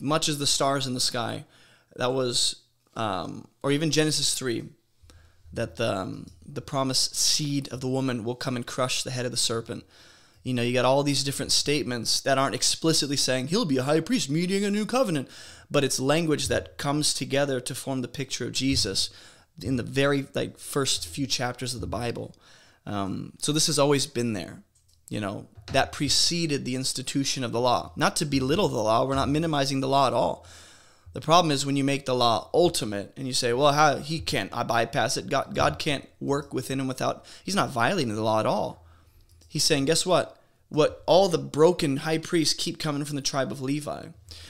much as the stars in the sky. That was, um, or even Genesis 3, that the, um, the promised seed of the woman will come and crush the head of the serpent. You know, you got all these different statements that aren't explicitly saying he'll be a high priest mediating a new covenant, but it's language that comes together to form the picture of Jesus in the very like first few chapters of the Bible. Um, so this has always been there. You know, that preceded the institution of the law. Not to belittle the law, we're not minimizing the law at all. The problem is when you make the law ultimate and you say, well, how he can't I bypass it. God, God can't work within him without he's not violating the law at all. He's saying, guess what? What all the broken high priests keep coming from the tribe of Levi.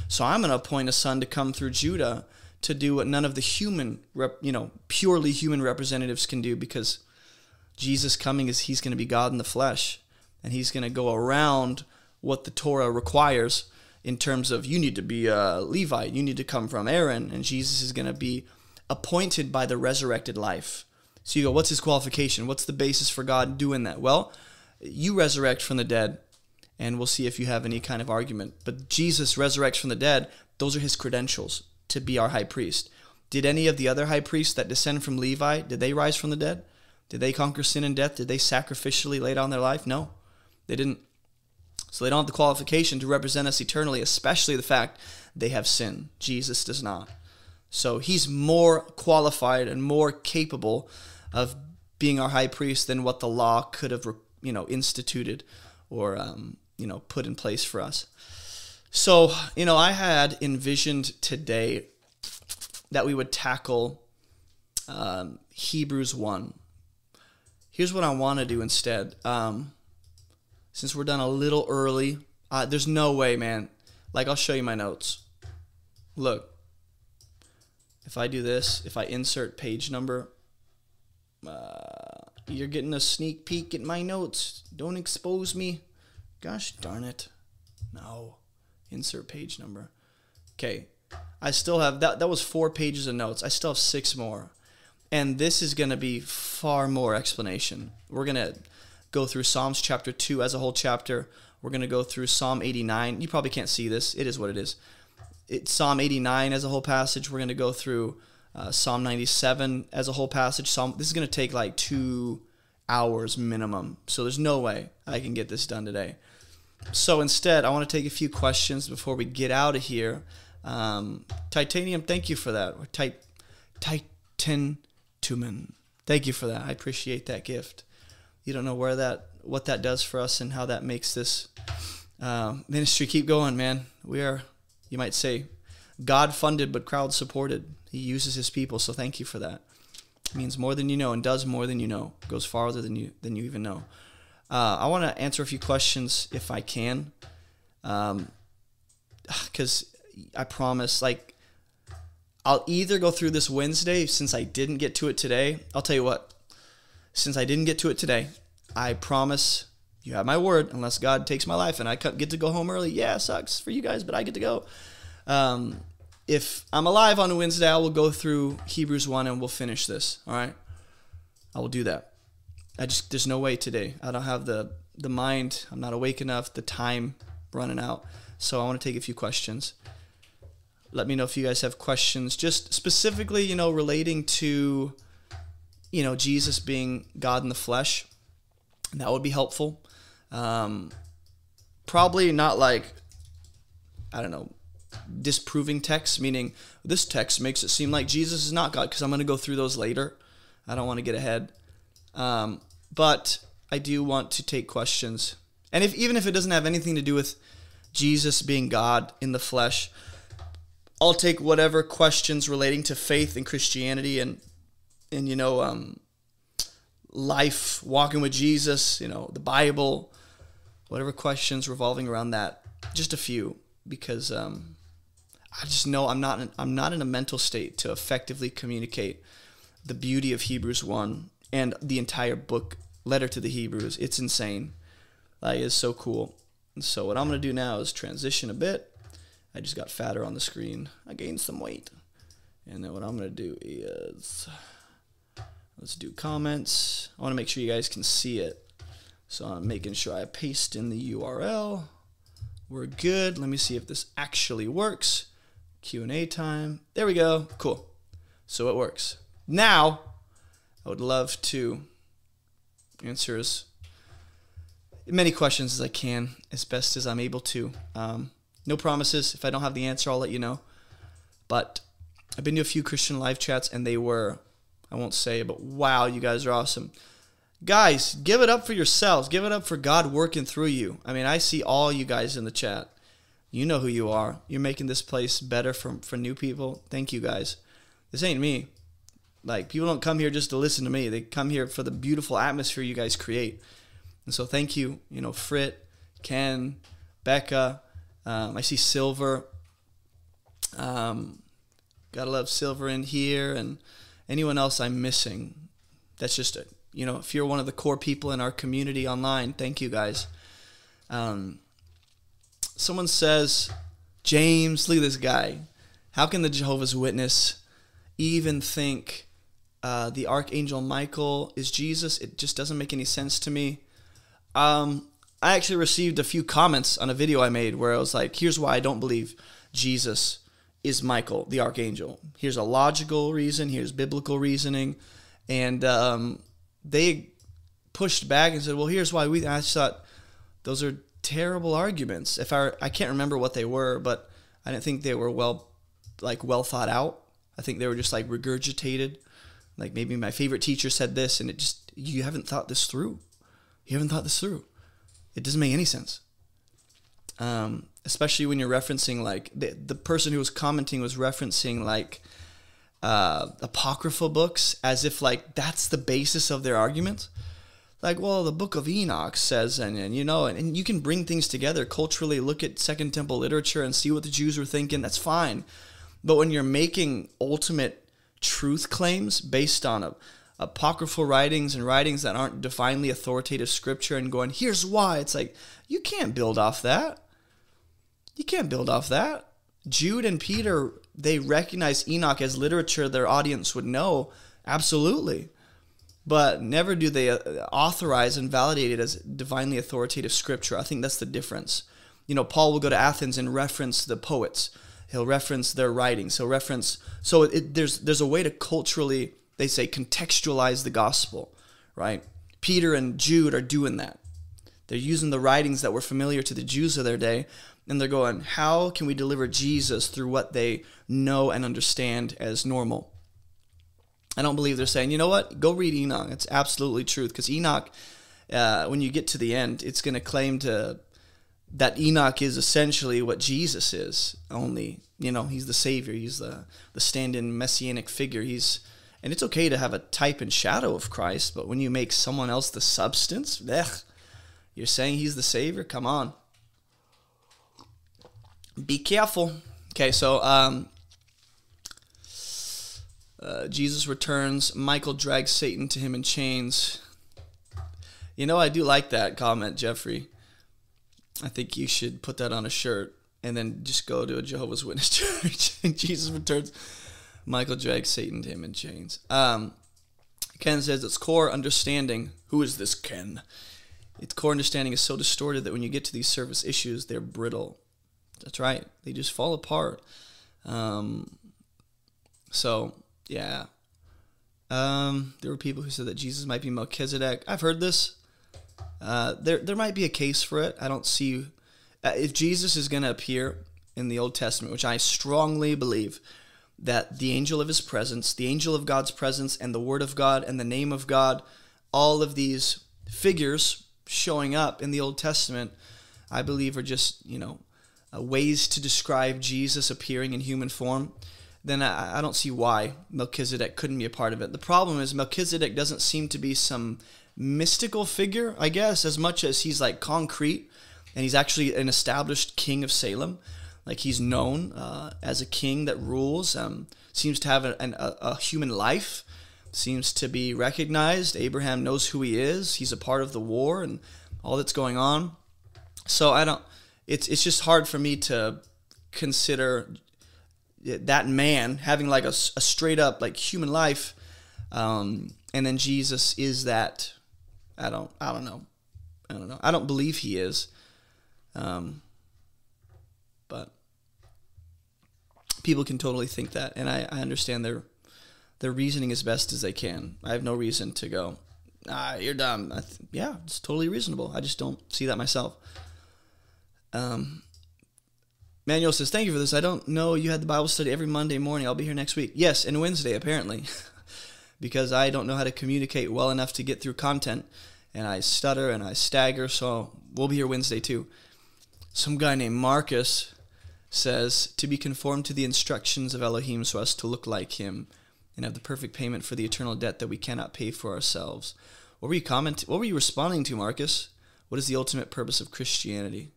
So I'm going to appoint a son to come through Judah to do what none of the human, you know, purely human representatives can do because Jesus coming is he's going to be God in the flesh and he's going to go around what the Torah requires in terms of you need to be a Levite, you need to come from Aaron, and Jesus is going to be appointed by the resurrected life. So you go, what's his qualification? What's the basis for God doing that? Well, you resurrect from the dead, and we'll see if you have any kind of argument. But Jesus resurrects from the dead, those are his credentials to be our high priest. Did any of the other high priests that descend from Levi, did they rise from the dead? Did they conquer sin and death? Did they sacrificially lay down their life? No, they didn't. So they don't have the qualification to represent us eternally, especially the fact they have sin. Jesus does not. So he's more qualified and more capable of being our high priest than what the law could have, you know, instituted or um, you know put in place for us. So, you know, I had envisioned today that we would tackle um, Hebrews 1. Here's what I want to do instead. Um, since we're done a little early, uh, there's no way, man. Like, I'll show you my notes. Look, if I do this, if I insert page number, uh, you're getting a sneak peek at my notes. Don't expose me. Gosh darn it. No insert page number. Okay, I still have that. That was four pages of notes. I still have six more, and this is going to be far more explanation. We're going to go through Psalms chapter two as a whole chapter. We're going to go through Psalm 89. You probably can't see this. It is what it is. It's Psalm 89 as a whole passage. We're going to go through uh, Psalm 97 as a whole passage. Psalm. This is going to take like two hours minimum. So there's no way I can get this done today. So instead, I want to take a few questions before we get out of here. Um, Titanium, thank you for that. Tit- Titan Tumen. Thank you for that. I appreciate that gift. You don't know where that, what that does for us, and how that makes this uh, ministry keep going, man. We are, you might say, God funded but crowd supported. He uses His people, so thank you for that. It means more than you know and does more than you know. Goes farther than you than you even know. Uh, I want to answer a few questions if I can, because um, I promise, like, I'll either go through this Wednesday since I didn't get to it today. I'll tell you what, since I didn't get to it today, I promise you have my word, unless God takes my life and I get to go home early. Yeah, sucks for you guys, but I get to go. Um, if I'm alive on Wednesday, I will go through Hebrews 1 and we'll finish this. All right? I will do that. I just there's no way today. I don't have the the mind. I'm not awake enough. The time running out. So I want to take a few questions. Let me know if you guys have questions, just specifically, you know, relating to, you know, Jesus being God in the flesh. That would be helpful. Um, probably not like, I don't know, disproving texts, meaning this text makes it seem like Jesus is not God, because I'm going to go through those later. I don't want to get ahead. Um, but I do want to take questions. And if even if it doesn't have anything to do with Jesus being God in the flesh, I'll take whatever questions relating to faith and Christianity and and you know um, life, walking with Jesus, you know the Bible, whatever questions revolving around that. Just a few because um, I just know I'm not in, I'm not in a mental state to effectively communicate the beauty of Hebrews one and the entire book letter to the Hebrews. It's insane. That is so cool. So what I'm gonna do now is transition a bit. I just got fatter on the screen. I gained some weight. And then what I'm gonna do is let's do comments. I want to make sure you guys can see it. So I'm making sure I paste in the URL. We're good. Let me see if this actually works. Q&A time. There we go. Cool. So it works. Now, I would love to answer as many questions as I can, as best as I'm able to. Um, no promises. If I don't have the answer, I'll let you know. But I've been to a few Christian live chats, and they were, I won't say, but wow, you guys are awesome. Guys, give it up for yourselves. Give it up for God working through you. I mean, I see all you guys in the chat. You know who you are. You're making this place better for, for new people. Thank you guys. This ain't me. Like, people don't come here just to listen to me, they come here for the beautiful atmosphere you guys create. And so, thank you, you know, Frit, Ken, Becca. Um, I see Silver. Um, gotta love Silver in here, and anyone else I'm missing. That's just a, you know, if you're one of the core people in our community online, thank you guys. Um, someone says, James, look at this guy. How can the Jehovah's Witness even think uh, the Archangel Michael is Jesus? It just doesn't make any sense to me. Um, I actually received a few comments on a video I made where I was like, here's why I don't believe Jesus is Michael, the Archangel. Here's a logical reason, here's biblical reasoning. And um, they pushed back and said, well, here's why we. I thought those are terrible arguments. If I I can't remember what they were, but I didn't think they were well like well thought out. I think they were just like regurgitated. Like maybe my favorite teacher said this and it just you haven't thought this through. You haven't thought this through. It doesn't make any sense. Um, especially when you're referencing like the the person who was commenting was referencing like uh, apocryphal books as if like that's the basis of their argument like, well, the book of Enoch says, and, and you know, and, and you can bring things together culturally, look at Second Temple literature and see what the Jews were thinking. That's fine. But when you're making ultimate truth claims based on a, apocryphal writings and writings that aren't divinely authoritative scripture and going, here's why, it's like, you can't build off that. You can't build off that. Jude and Peter, they recognize Enoch as literature their audience would know. Absolutely but never do they uh, authorize and validate it as divinely authoritative scripture. I think that's the difference. You know, Paul will go to Athens and reference the poets. He'll reference their writings. He'll reference. So it, there's there's a way to culturally, they say, contextualize the gospel, right? Peter and Jude are doing that. They're using the writings that were familiar to the Jews of their day, and they're going, how can we deliver Jesus through what they know and understand as normal? I don't believe they're saying, you know what, go read Enoch. It's absolutely truth because Enoch, uh, when you get to the end, it's going to claim to that Enoch is essentially what Jesus is. Only, you know, he's the savior. He's the the stand-in messianic figure. He's and it's okay to have a type and shadow of Christ, but when you make someone else the substance, ugh, you're saying he's the savior. Come on, be careful. Okay, so um, uh, Jesus returns. Michael drags Satan to him in chains. You know, I do like that comment, Jeffrey. I think you should put that on a shirt and then just go to a Jehovah's Witness church. Jesus returns. Michael drags Satan to him in chains. Um, Ken says its core understanding. Who is this Ken? Its core understanding is so distorted that when you get to these service issues, they're brittle. That's right. They just fall apart. Um, so yeah. Um, there were people who said that Jesus might be Melchizedek. I've heard this. Uh, there, there might be a case for it. I don't see uh, if Jesus is going to appear in the Old Testament, which I strongly believe that the angel of His presence, the angel of God's presence, and the Word of God and the name of God, all of these figures showing up in the Old Testament, I believe, are just, you know, uh, ways to describe Jesus appearing in human form, then I, I don't see why Melchizedek couldn't be a part of it. The problem is Melchizedek doesn't seem to be some mystical figure, I guess, as much as he's like concrete and he's actually an established king of Salem. Like he's known uh, as a king that rules, um, seems to have a, a, a human life, seems to be recognized. Abraham knows who he is. He's a part of the war and all that's going on. So I don't. It's it's just hard for me to consider that man having like a, a straight up like human life, um, and then Jesus is that. I don't. I don't know. I don't know. I don't believe he is. Um, but people can totally think that, and I, I understand their their reasoning as best as they can. I have no reason to go, ah, you're dumb. Th- yeah, it's totally reasonable. I just don't see that myself. Um, Manuel says, Thank you for this. I don't know you had the Bible study every Monday morning. I'll be here next week. Yes, and Wednesday, apparently, because I don't know how to communicate well enough to get through content, and I stutter and I stagger, so we'll be here Wednesday too. Some guy named Marcus says, To be conformed to the instructions of Elohim so as to look like him and have the perfect payment for the eternal debt that we cannot pay for ourselves. What were you comment? What were you responding to, Marcus? What is the ultimate purpose of Christianity?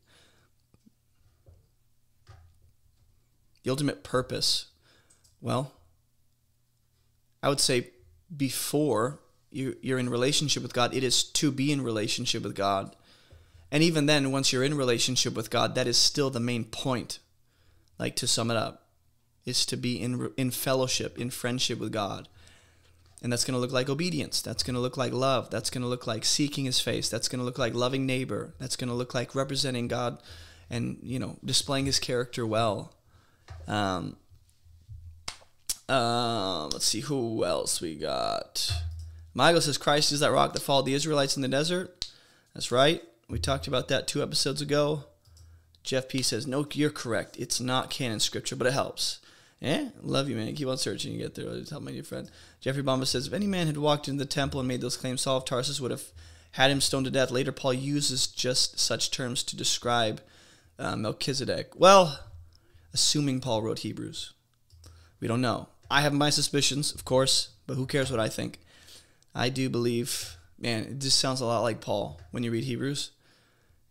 The ultimate purpose. Well, I would say before you, you're in relationship with God, it is to be in relationship with God. And even then, once you're in relationship with God, that is still the main point. Like to sum it up, is to be in in fellowship, in friendship with God. And that's going to look like obedience. That's going to look like love. That's going to look like seeking his face. That's going to look like loving neighbor. That's going to look like representing God and, you know, displaying his character well. Um, uh, let's see who else we got. Michael says Christ is that rock that followed the Israelites in the desert. That's right. We talked about that two episodes ago. Jeff P says, No, you're correct. It's not canon scripture, but it helps. Yeah, love you, man. Keep on searching. You get there. I Tell my new friend. Jeffrey Bamba says, If any man had walked into the temple and made those claims, Saul of Tarsus would have had him stoned to death. Later, Paul uses just such terms to describe uh, Melchizedek. Well, assuming Paul wrote Hebrews. We don't know. I have my suspicions, of course, but who cares what I think? I do believe, man, it just sounds a lot like Paul when you read Hebrews.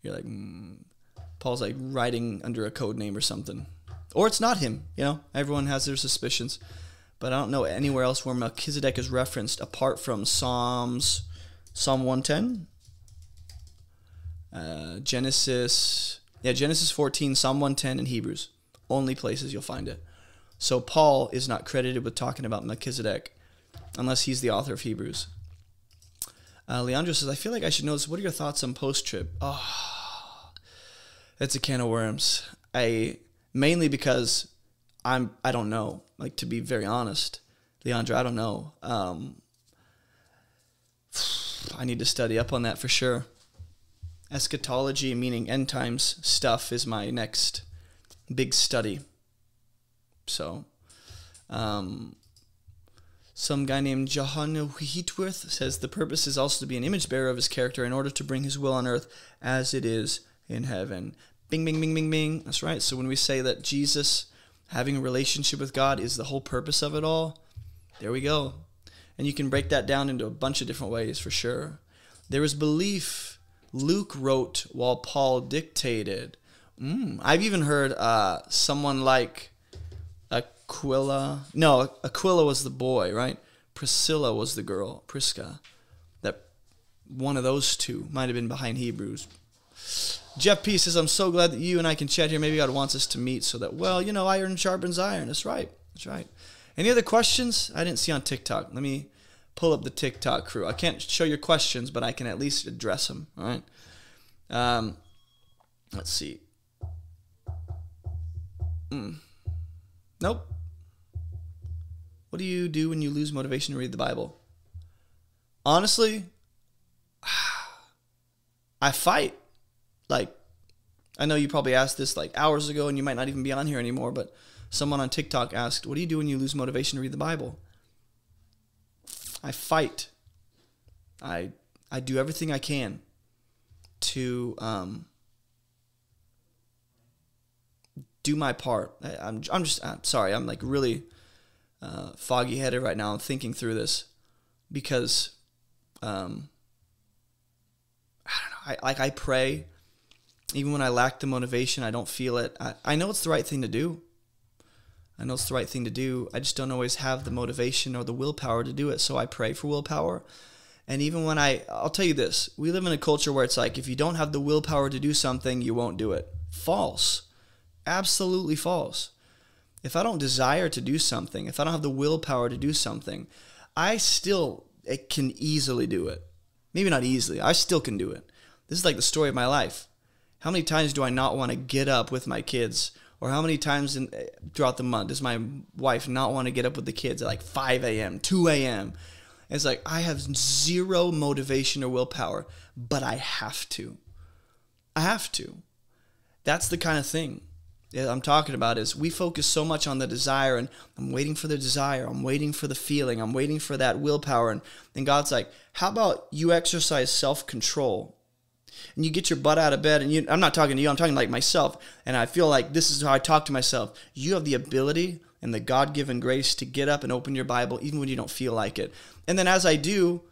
You're like, mm, Paul's like writing under a code name or something. Or it's not him, you know? Everyone has their suspicions. But I don't know anywhere else where Melchizedek is referenced apart from Psalms, Psalm 110, uh, Genesis, yeah, Genesis 14, Psalm 110, and Hebrews. Only places you'll find it. So Paul is not credited with talking about Melchizedek unless he's the author of Hebrews. Uh, Leandro says, I feel like I should know this. What are your thoughts on post trib? Oh, that's a can of worms. I mainly because I'm I don't know. Like to be very honest, Leandro, I don't know. Um, I need to study up on that for sure. Eschatology, meaning end times stuff, is my next big study. So, um, some guy named Johann Heatworth says the purpose is also to be an image bearer of his character in order to bring his will on earth as it is in heaven. Bing, bing, bing, bing, bing. That's right. So when we say that Jesus having a relationship with God is the whole purpose of it all, there we go. And you can break that down into a bunch of different ways for sure. There is belief Luke wrote while Paul dictated. Mm, I've even heard uh, someone like Aquila. No, Aquila was the boy, right? Priscilla was the girl, Prisca. That one of those two might have been behind Hebrews. Jeff P says, I'm so glad that you and I can chat here. Maybe God wants us to meet so that, well, you know, iron sharpens iron. That's right. That's right. Any other questions? I didn't see on TikTok. Let me pull up the TikTok crew. I can't show your questions, but I can at least address them. All right. Um, let's see. Mm. Nope. What do you do when you lose motivation to read the Bible? Honestly, I fight. Like, I know you probably asked this like hours ago and you might not even be on here anymore, but someone on TikTok asked, What do you do when you lose motivation to read the Bible? I fight. I I do everything I can to um, do my part. I, am I'm, I'm just I'm sorry. I'm like really uh, foggy headed right now. I'm thinking through this because um, I don't know. I like I pray even when I lack the motivation. I don't feel it. I, I know it's the right thing to do. I know it's the right thing to do. I just don't always have the motivation or the willpower to do it. So I pray for willpower. And even when I, I'll tell you this, we live in a culture where it's like if you don't have the willpower to do something, you won't do it. False. Absolutely false. If I don't desire to do something, if I don't have the willpower to do something, I still it can easily do it. Maybe not easily. I still can do it. This is like the story of my life. How many times do I not want to get up with my kids or how many times in, eh, throughout the month does my wife not want to get up with the kids at like 5 a.m., 2 a.m.? It's like I have zero motivation or willpower, but I have to. I have to. That's the kind of thing I'm talking about is we focus so much on the desire and I'm waiting for the desire, I'm waiting for the feeling, I'm waiting for that willpower. And then God's like, how about you exercise self control and you get your butt out of bed and you I'm not talking to you, I'm talking like myself. And I feel like this is how I talk to myself. You have the ability and the God-given grace to get up and open your Bible even when you don't feel like it. And then as I do,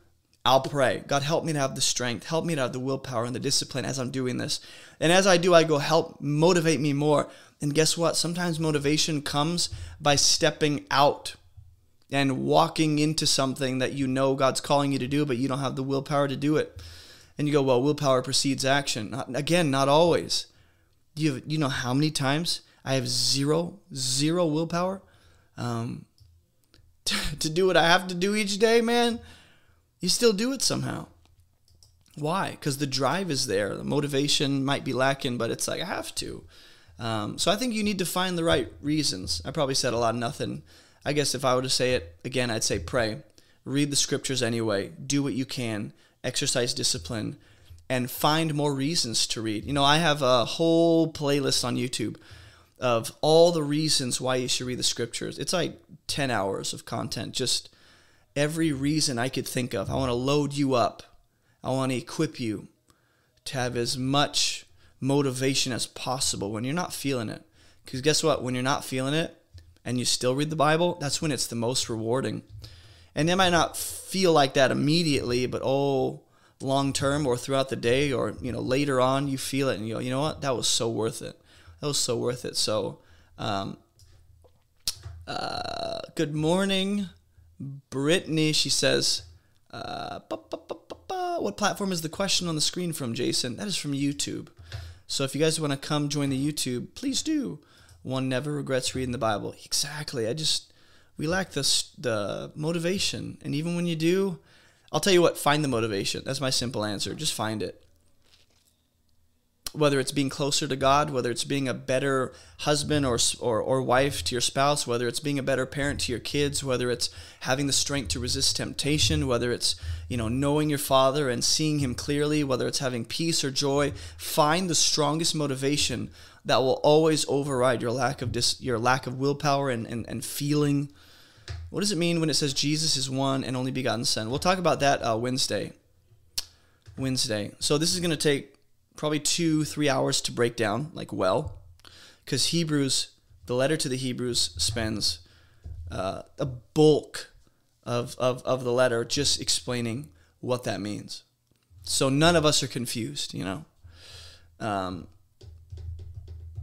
I'll pray. God, help me to have the strength. Help me to have the willpower and the discipline as I'm doing this. And as I do, I go, help motivate me more. And guess what? Sometimes motivation comes by stepping out and walking into something that you know God's calling you to do, but you don't have the willpower to do it and you go, well, willpower precedes action. Not, again, not always. You you know how many times I have zero zero willpower um, to, to do what I have to do each day, man. You still do it somehow. Why? Because the drive is there. The motivation might be lacking, but it's like I have to. Um, so I think you need to find the right reasons. I probably said a lot of nothing. I guess if I were to say it again, I'd say pray. Read the scriptures anyway. Do what you can exercise discipline, and find more reasons to read. You know, I have a whole playlist on YouTube of all the reasons why you should read the scriptures. It's like 10 hours of content, just every reason I could think of. I want to load you up, I want to equip you to have as much motivation as possible when you're not feeling it. Because guess what? When you're not feeling it and you still read the Bible, that's when it's the most rewarding. And it might not feel like that immediately, but oh, long term or throughout the day or you know later on, you feel it and you go, you know what, that was so worth it. That was so worth it. So, um, uh, good morning, Brittany. She says, uh, "What platform is the question on the screen from, Jason?" That is from YouTube. So if you guys want to come join the YouTube, please do. One never regrets reading the Bible. Exactly. I just we lack the the motivation, and even when you do, I'll tell you what, find the motivation. That's my simple answer. Just find it. Whether it's being closer to God, whether it's being a better husband or, or, or wife to your spouse, whether it's being a better parent to your kids, whether it's having the strength to resist temptation, whether it's you know knowing your father and seeing him clearly, whether it's having peace or joy, find the strongest motivation that will always override your lack of dis, your lack of willpower and, and, and feeling what does it mean when it says Jesus is one and only begotten Son? We'll talk about that uh, Wednesday. Wednesday. So this is going to take probably two, three hours to break down, like well, because Hebrews, the letter to the Hebrews, spends uh, a bulk of, of, of the letter just explaining what that means. So none of us are confused, you know. Um,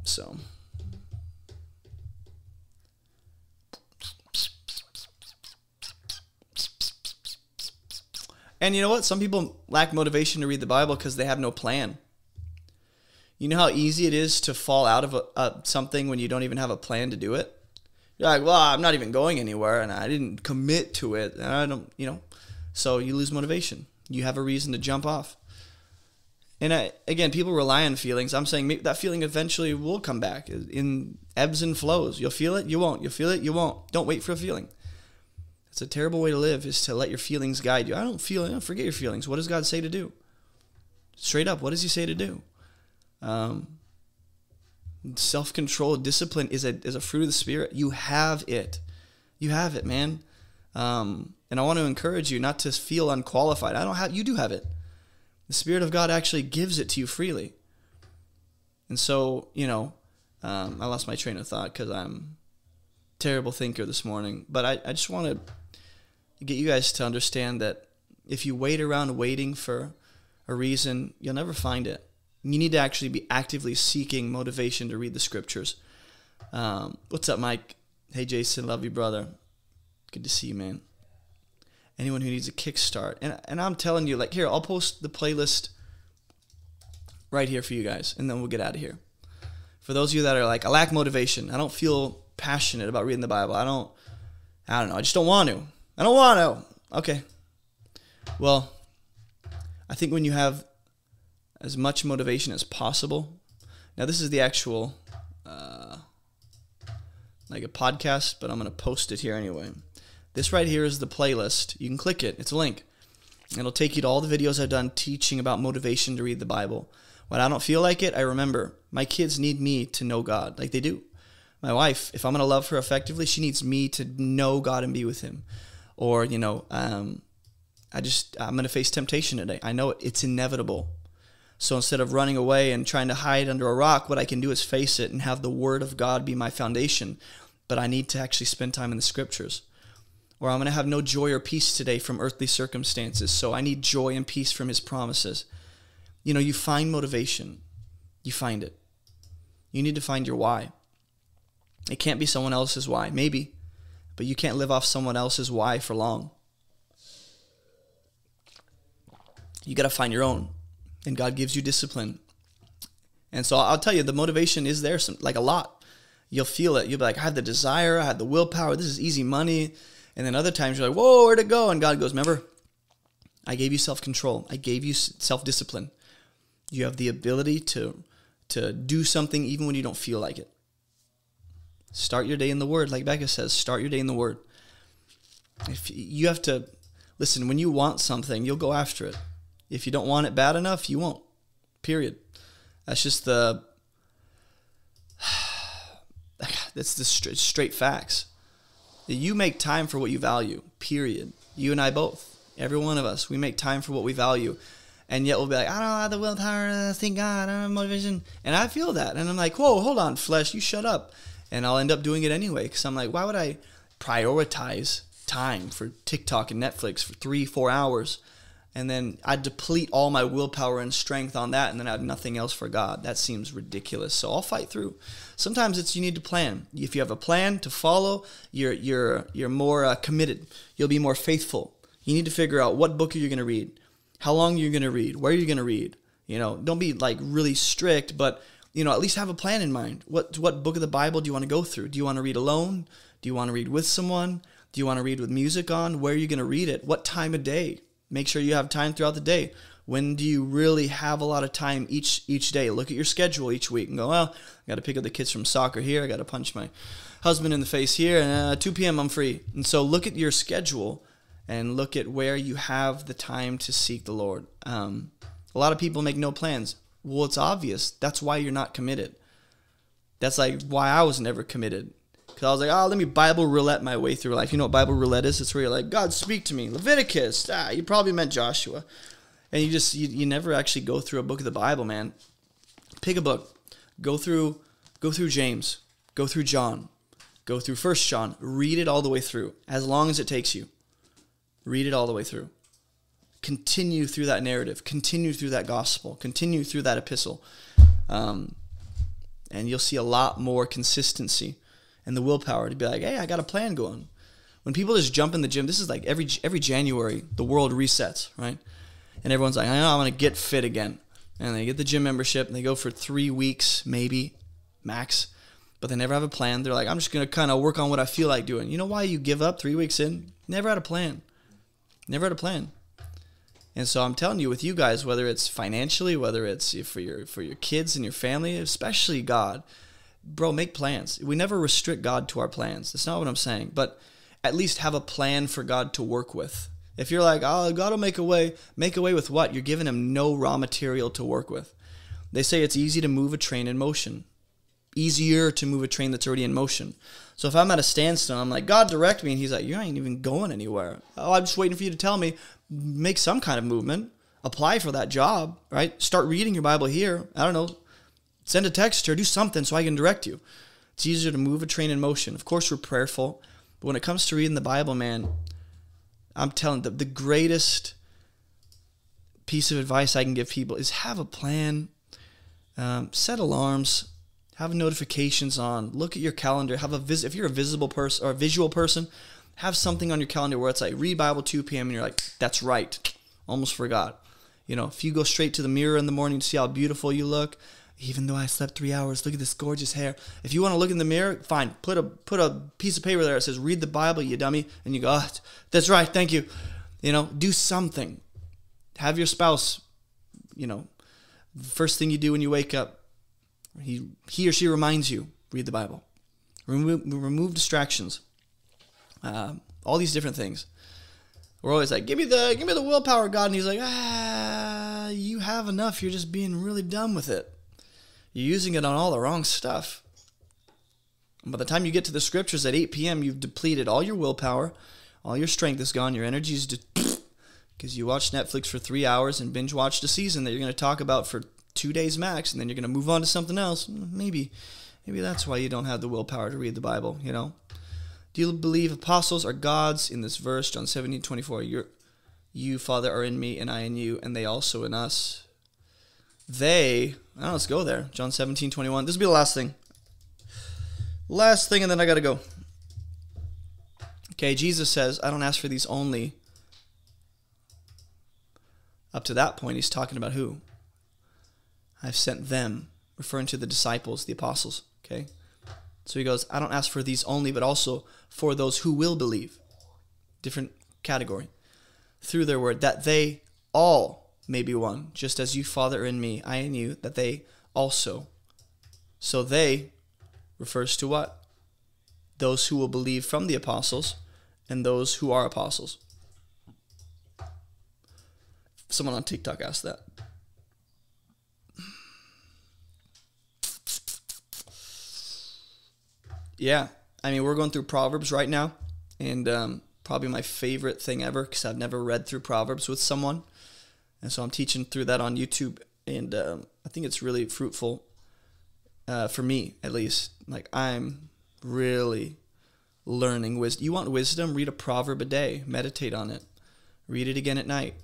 so. And you know what? Some people lack motivation to read the Bible because they have no plan. You know how easy it is to fall out of a, a, something when you don't even have a plan to do it? You're like, well, I'm not even going anywhere and I didn't commit to it. And I don't, you know. So you lose motivation. You have a reason to jump off. And I, again, people rely on feelings. I'm saying that feeling eventually will come back in ebbs and flows. You'll feel it, you won't. You'll feel it, you won't. Don't wait for a feeling. It's a terrible way to live is to let your feelings guide you. I don't feel, I don't forget your feelings. What does God say to do? Straight up, what does He say to do? Um, Self control, discipline is a is a fruit of the spirit. You have it, you have it, man. Um, and I want to encourage you not to feel unqualified. I don't have. You do have it. The Spirit of God actually gives it to you freely. And so, you know, um, I lost my train of thought because I'm terrible thinker this morning. But I, I just want to get you guys to understand that if you wait around waiting for a reason, you'll never find it. You need to actually be actively seeking motivation to read the scriptures. Um, what's up, Mike? Hey, Jason, love you, brother. Good to see you, man. Anyone who needs a kickstart, and and I'm telling you, like here, I'll post the playlist right here for you guys, and then we'll get out of here. For those of you that are like, I lack motivation. I don't feel passionate about reading the Bible. I don't. I don't know. I just don't want to. I don't want to. Okay. Well, I think when you have as much motivation as possible. Now, this is the actual, uh, like a podcast, but I'm to post it here anyway. This right here is the playlist. You can click it, it's a link. It'll take you to all the videos I've done teaching about motivation to read the Bible. When I don't feel like it, I remember my kids need me to know God, like they do. My wife, if I'm going to love her effectively, she needs me to know God and be with Him. Or, you know, um, I just, I'm going to face temptation today. I know it, it's inevitable. So instead of running away and trying to hide under a rock, what I can do is face it and have the Word of God be my foundation. But I need to actually spend time in the Scriptures. Or I'm going to have no joy or peace today from earthly circumstances. So I need joy and peace from His promises. You know, you find motivation, you find it. You need to find your why. It can't be someone else's why, maybe, but you can't live off someone else's why for long. You got to find your own and God gives you discipline. And so I'll tell you, the motivation is there, some, like a lot. You'll feel it. You'll be like, I have the desire, I have the willpower. This is easy money. And then other times you're like, whoa, where'd it go? And God goes, remember, I gave you self control. I gave you self discipline. You have the ability to to do something even when you don't feel like it. Start your day in the Word, like Becca says. Start your day in the Word. If you have to listen, when you want something, you'll go after it. If you don't want it bad enough, you won't. Period. That's just the that's the straight, straight facts. You make time for what you value. Period. You and I both. Every one of us, we make time for what we value. And yet we'll be like, I don't have the willpower, thank God, I don't have motivation. And I feel that. And I'm like, whoa, hold on, flesh, you shut up. And I'll end up doing it anyway. Because I'm like, why would I prioritize time for TikTok and Netflix for three, four hours and then I deplete all my willpower and strength on that, and then I have nothing else for God. That seems ridiculous. So I'll fight through. Sometimes it's you need to plan. If you have a plan to follow, you're you're you're more uh, committed. You'll be more faithful. You need to figure out what book are you going to read, how long you're going to read, where are you're going to read. You know, don't be like really strict, but you know at least have a plan in mind. What what book of the Bible do you want to go through? Do you want to read alone? Do you want to read with someone? Do you want to read with music on? Where are you going to read it? What time of day? Make sure you have time throughout the day. When do you really have a lot of time each each day? Look at your schedule each week and go, well, I got to pick up the kids from soccer here. I got to punch my husband in the face here. And uh, 2 p.m. I'm free. And so look at your schedule and look at where you have the time to seek the Lord. Um, a lot of people make no plans. Well, it's obvious. That's why you're not committed. That's like why I was never committed. Because I was like, oh, let me Bible roulette my way through life. You know what Bible roulette is? It's where you're like, God, speak to me. Leviticus. Ah, you probably meant Joshua. And you just, you, you never actually go through a book of the Bible, man. Pick a book. Go through, go through James. Go through John. Go through First John. Read it all the way through, as long as it takes you. Read it all the way through. Continue through that narrative. Continue through that gospel. Continue through that epistle. Um, and you'll see a lot more consistency and the willpower to be like, hey, I got a plan going. When people just jump in the gym, this is like every every January the world resets, right? And everyone's like, I know I'm gonna get fit again, and they get the gym membership and they go for three weeks maybe max, but they never have a plan. They're like, I'm just gonna kind of work on what I feel like doing. You know why you give up three weeks in? Never had a plan. Never had a plan. And so I'm telling you, with you guys, whether it's financially, whether it's for your for your kids and your family, especially God, bro, make plans. We never restrict God to our plans. That's not what I'm saying. But at least have a plan for God to work with. If you're like, oh, God will make a way, make a way with what? You're giving him no raw material to work with. They say it's easy to move a train in motion, easier to move a train that's already in motion. So if I'm at a standstill, I'm like, God, direct me. And he's like, you ain't even going anywhere. Oh, I'm just waiting for you to tell me, make some kind of movement. apply for that job, right? Start reading your Bible here. I don't know. Send a text or do something so I can direct you. It's easier to move a train in motion. Of course, we're prayerful, but when it comes to reading the Bible, man, I'm telling the, the greatest piece of advice I can give people is have a plan, um, set alarms, have notifications on, look at your calendar, have a visit. If you're a visible person or a visual person, have something on your calendar where it's like read Bible 2 p.m. and you're like, that's right, almost forgot. You know, if you go straight to the mirror in the morning to see how beautiful you look, even though I slept three hours, look at this gorgeous hair. If you want to look in the mirror, fine. Put a put a piece of paper there that says "Read the Bible, you dummy," and you go, oh, "That's right, thank you." You know, do something. Have your spouse, you know, first thing you do when you wake up, he he or she reminds you read the Bible. Remove remove distractions. Uh, all these different things. We're always like, "Give me the give me the willpower, God," and He's like, "Ah, you have enough. You're just being really dumb with it." You're using it on all the wrong stuff. by the time you get to the scriptures at 8 p.m., you've depleted all your willpower, all your strength is gone, your energy is because you watched Netflix for three hours and binge watched a season that you're going to talk about for two days max, and then you're going to move on to something else. Mm, maybe, maybe that's why you don't have the willpower to read the Bible. You know. Do you believe apostles are gods in this verse, John 17, 24? You're, you, Father, are in me, and I in you, and they also in us. They, oh, let's go there. John 17, 21. This will be the last thing. Last thing, and then I got to go. Okay, Jesus says, I don't ask for these only. Up to that point, he's talking about who? I've sent them, referring to the disciples, the apostles. Okay? So he goes, I don't ask for these only, but also for those who will believe. Different category. Through their word, that they all may be one, just as you, Father, in me, I in you, that they also. So they refers to what? Those who will believe from the apostles and those who are apostles. Someone on TikTok asked that. Yeah, I mean, we're going through Proverbs right now, and um, probably my favorite thing ever because I've never read through Proverbs with someone. And so I'm teaching through that on YouTube, and um, I think it's really fruitful uh, for me, at least. Like I'm really learning wisdom. You want wisdom? Read a proverb a day. Meditate on it. Read it again at night.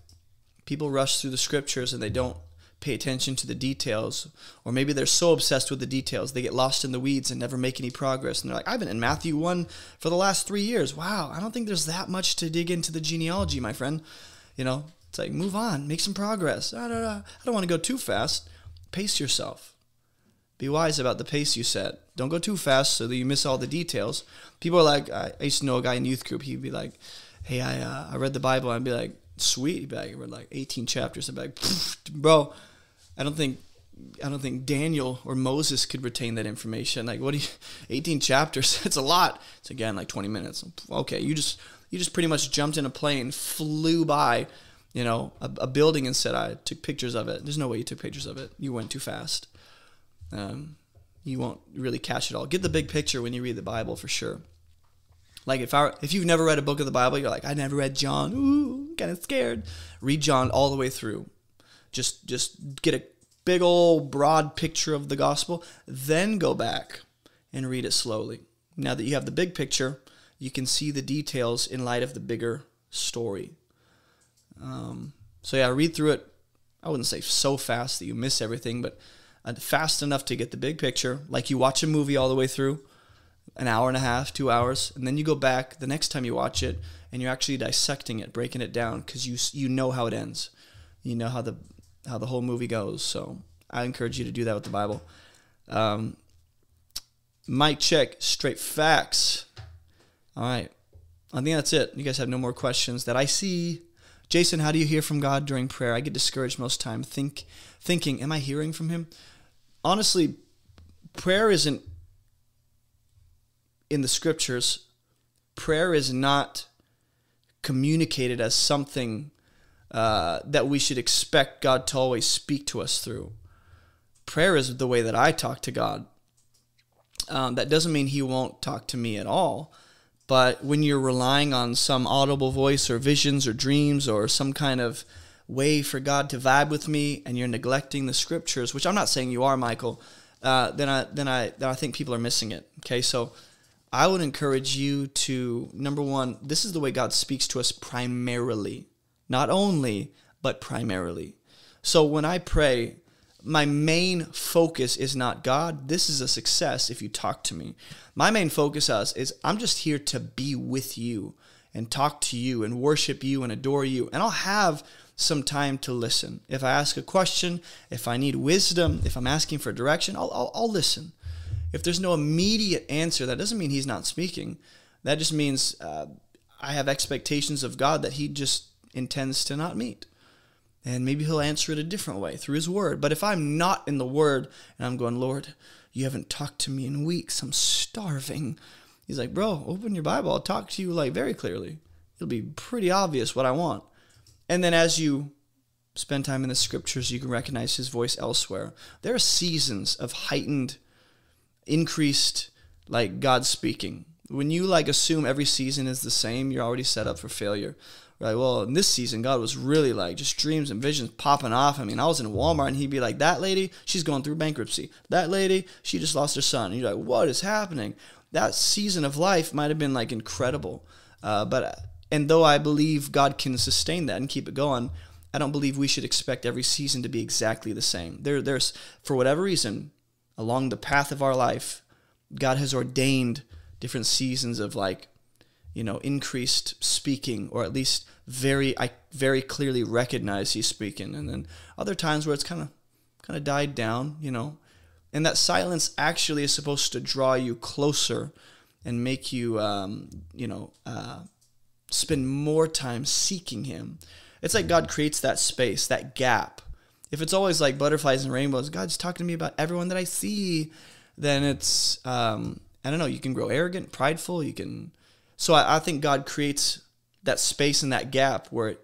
People rush through the scriptures and they don't pay attention to the details, or maybe they're so obsessed with the details they get lost in the weeds and never make any progress. And they're like, I've been in Matthew 1 for the last three years. Wow, I don't think there's that much to dig into the genealogy, my friend. You know, it's like move on, make some progress. I don't, I don't want to go too fast. Pace yourself. Be wise about the pace you set. Don't go too fast so that you miss all the details. People are like, I used to know a guy in youth group. He'd be like, "Hey, I uh, I read the Bible." I'd be like, "Sweet." He'd be like, "I read like 18 chapters." I'd be like, "Bro, I don't think I don't think Daniel or Moses could retain that information. Like, what do you, 18 chapters? It's a lot. It's again like 20 minutes. Okay, you just you just pretty much jumped in a plane, flew by you know, a, a, building and said I took pictures of it. There's no way you took pictures of it. You went too fast. Um, you won't really catch it all. Get the big picture when you read the Bible for sure. Like if I if you've never read a book of the Bible, you're like I never read John. Ooh, kind of scared. Read John all the way through. Just just get a big old broad picture of the gospel, then go back and read it slowly. Now that you have the big picture, you can see the details in light of the bigger story. Um, so yeah, read through it. I wouldn't say so fast that you miss everything, but uh, fast enough to get the big picture. Like you watch a movie all the way through, an hour and a half, two hours, and then you go back the next time you watch it, and you're actually dissecting it, breaking it down, because you you know how it ends, you know how the how the whole movie goes. So I encourage you to do that with the Bible. Um, mic check, straight facts. All right, I think that's it. You guys have no more questions that I see. Jason, how do you hear from God during prayer? I get discouraged most time think thinking, am I hearing from him? Honestly, prayer isn't in the scriptures. Prayer is not communicated as something uh, that we should expect God to always speak to us through. Prayer is the way that I talk to God. Um, that doesn't mean He won't talk to me at all. But when you're relying on some audible voice or visions or dreams or some kind of way for God to vibe with me and you're neglecting the scriptures, which I'm not saying you are, Michael, uh, then I then I then I think people are missing it. Okay, so I would encourage you to number one, this is the way God speaks to us primarily, not only but primarily. So when I pray, my main focus is not God. This is a success if you talk to me. My main focus is, is I'm just here to be with you and talk to you and worship you and adore you. And I'll have some time to listen. If I ask a question, if I need wisdom, if I'm asking for direction, I'll, I'll, I'll listen. If there's no immediate answer, that doesn't mean he's not speaking. That just means uh, I have expectations of God that he just intends to not meet. And maybe he'll answer it a different way through his word. But if I'm not in the word and I'm going, Lord, you haven't talked to me in weeks, I'm starving. He's like, bro, open your Bible. I'll talk to you like very clearly. It'll be pretty obvious what I want. And then as you spend time in the scriptures, you can recognize his voice elsewhere. There are seasons of heightened, increased, like God speaking. When you like assume every season is the same, you're already set up for failure. Right. Well, in this season, God was really like just dreams and visions popping off. I mean, I was in Walmart and he'd be like, "That lady, she's going through bankruptcy. That lady, she just lost her son." And you're like, "What is happening?" That season of life might have been like incredible, uh, but and though I believe God can sustain that and keep it going, I don't believe we should expect every season to be exactly the same. There, there's for whatever reason, along the path of our life, God has ordained different seasons of like you know, increased speaking, or at least very, I very clearly recognize he's speaking. And then other times where it's kind of, kind of died down, you know, and that silence actually is supposed to draw you closer and make you, um, you know, uh, spend more time seeking Him. It's like God creates that space, that gap. If it's always like butterflies and rainbows, God's talking to me about everyone that I see, then it's, um, I don't know, you can grow arrogant, prideful, you can so I, I think God creates that space and that gap where it,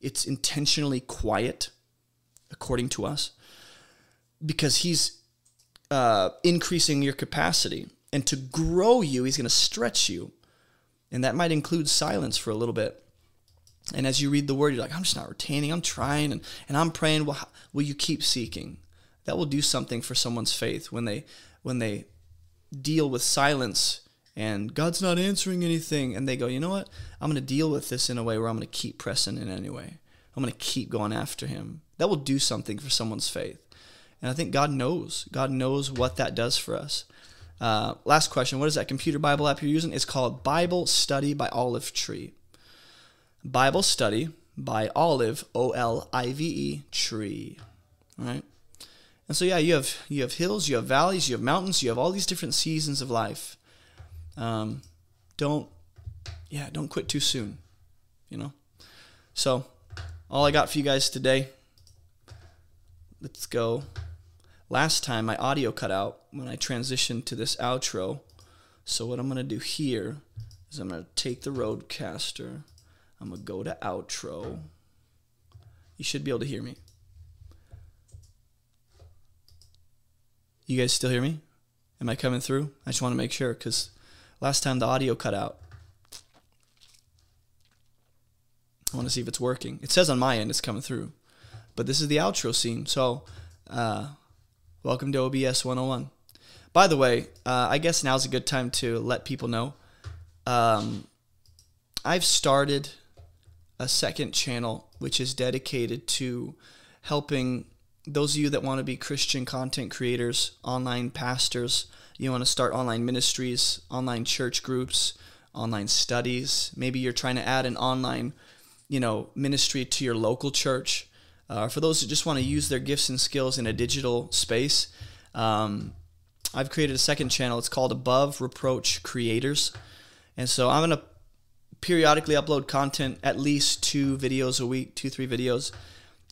it's intentionally quiet, according to us, because He's uh, increasing your capacity. And to grow you, He's going to stretch you. And that might include silence for a little bit. And as you read the word, you're like, I'm just not retaining. I'm trying and, and I'm praying. Well, will you keep seeking? That will do something for someone's faith when they when they deal with silence and God's not answering anything. And they go, you know what? I'm going to deal with this in a way where I'm going to keep pressing in anyway. I'm going to keep going after Him. That will do something for someone's faith. And I think God knows. God knows what that does for us. Uh, last question What is that computer Bible app you're using? It's called Bible Study by Olive Tree. Bible Study by Olive, O L I V E, Tree. All right? And so yeah, you have you have hills, you have valleys, you have mountains, you have all these different seasons of life um, don't yeah don't quit too soon you know? So all i got for you guys today let's go. Last time my audio cut out when i transitioned to this outro. So what i'm going to do here is i'm going to take the RODECaster i'm going to go to outro. You should be able to hear me. You guys still hear me? Am i coming through? I just want to make sure because Last time the audio cut out. I want to see if it's working. It says on my end it's coming through. But this is the outro scene. So, uh, welcome to OBS 101. By the way, uh, I guess now's a good time to let people know. Um, I've started a second channel which is dedicated to helping those of you that want to be Christian content creators, online pastors, you want to start online ministries, online church groups, online studies. Maybe you're trying to add an online, you know, ministry to your local church. Uh, for those who just want to use their gifts and skills in a digital space, um, I've created a second channel. It's called Above Reproach Creators. And so I'm going to periodically upload content, at least two videos a week, two, three videos.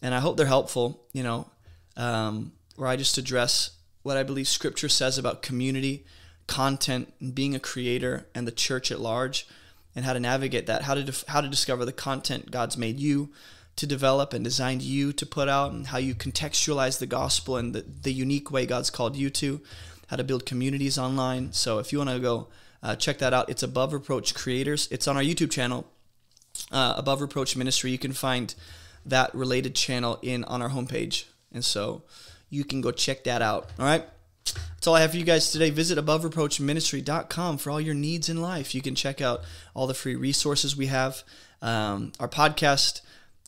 And I hope they're helpful, you know, um, where I just address what I believe Scripture says about community, content, and being a creator, and the church at large, and how to navigate that, how to def- how to discover the content God's made you to develop and designed you to put out, and how you contextualize the gospel and the, the unique way God's called you to, how to build communities online. So if you want to go uh, check that out, it's Above Reproach Creators. It's on our YouTube channel, uh, Above Reproach Ministry. You can find that related channel in on our homepage. And so you can go check that out. All right. That's all I have for you guys today. Visit abovereproachministry.com for all your needs in life. You can check out all the free resources we have, um, our podcast,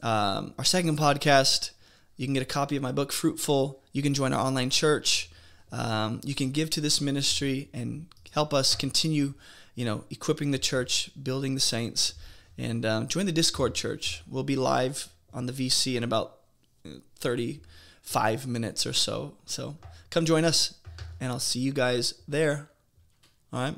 um, our second podcast. You can get a copy of my book, Fruitful. You can join our online church. Um, you can give to this ministry and help us continue, you know, equipping the church, building the saints, and um, join the Discord church. We'll be live on the VC in about 35 minutes or so. So come join us, and I'll see you guys there. All right.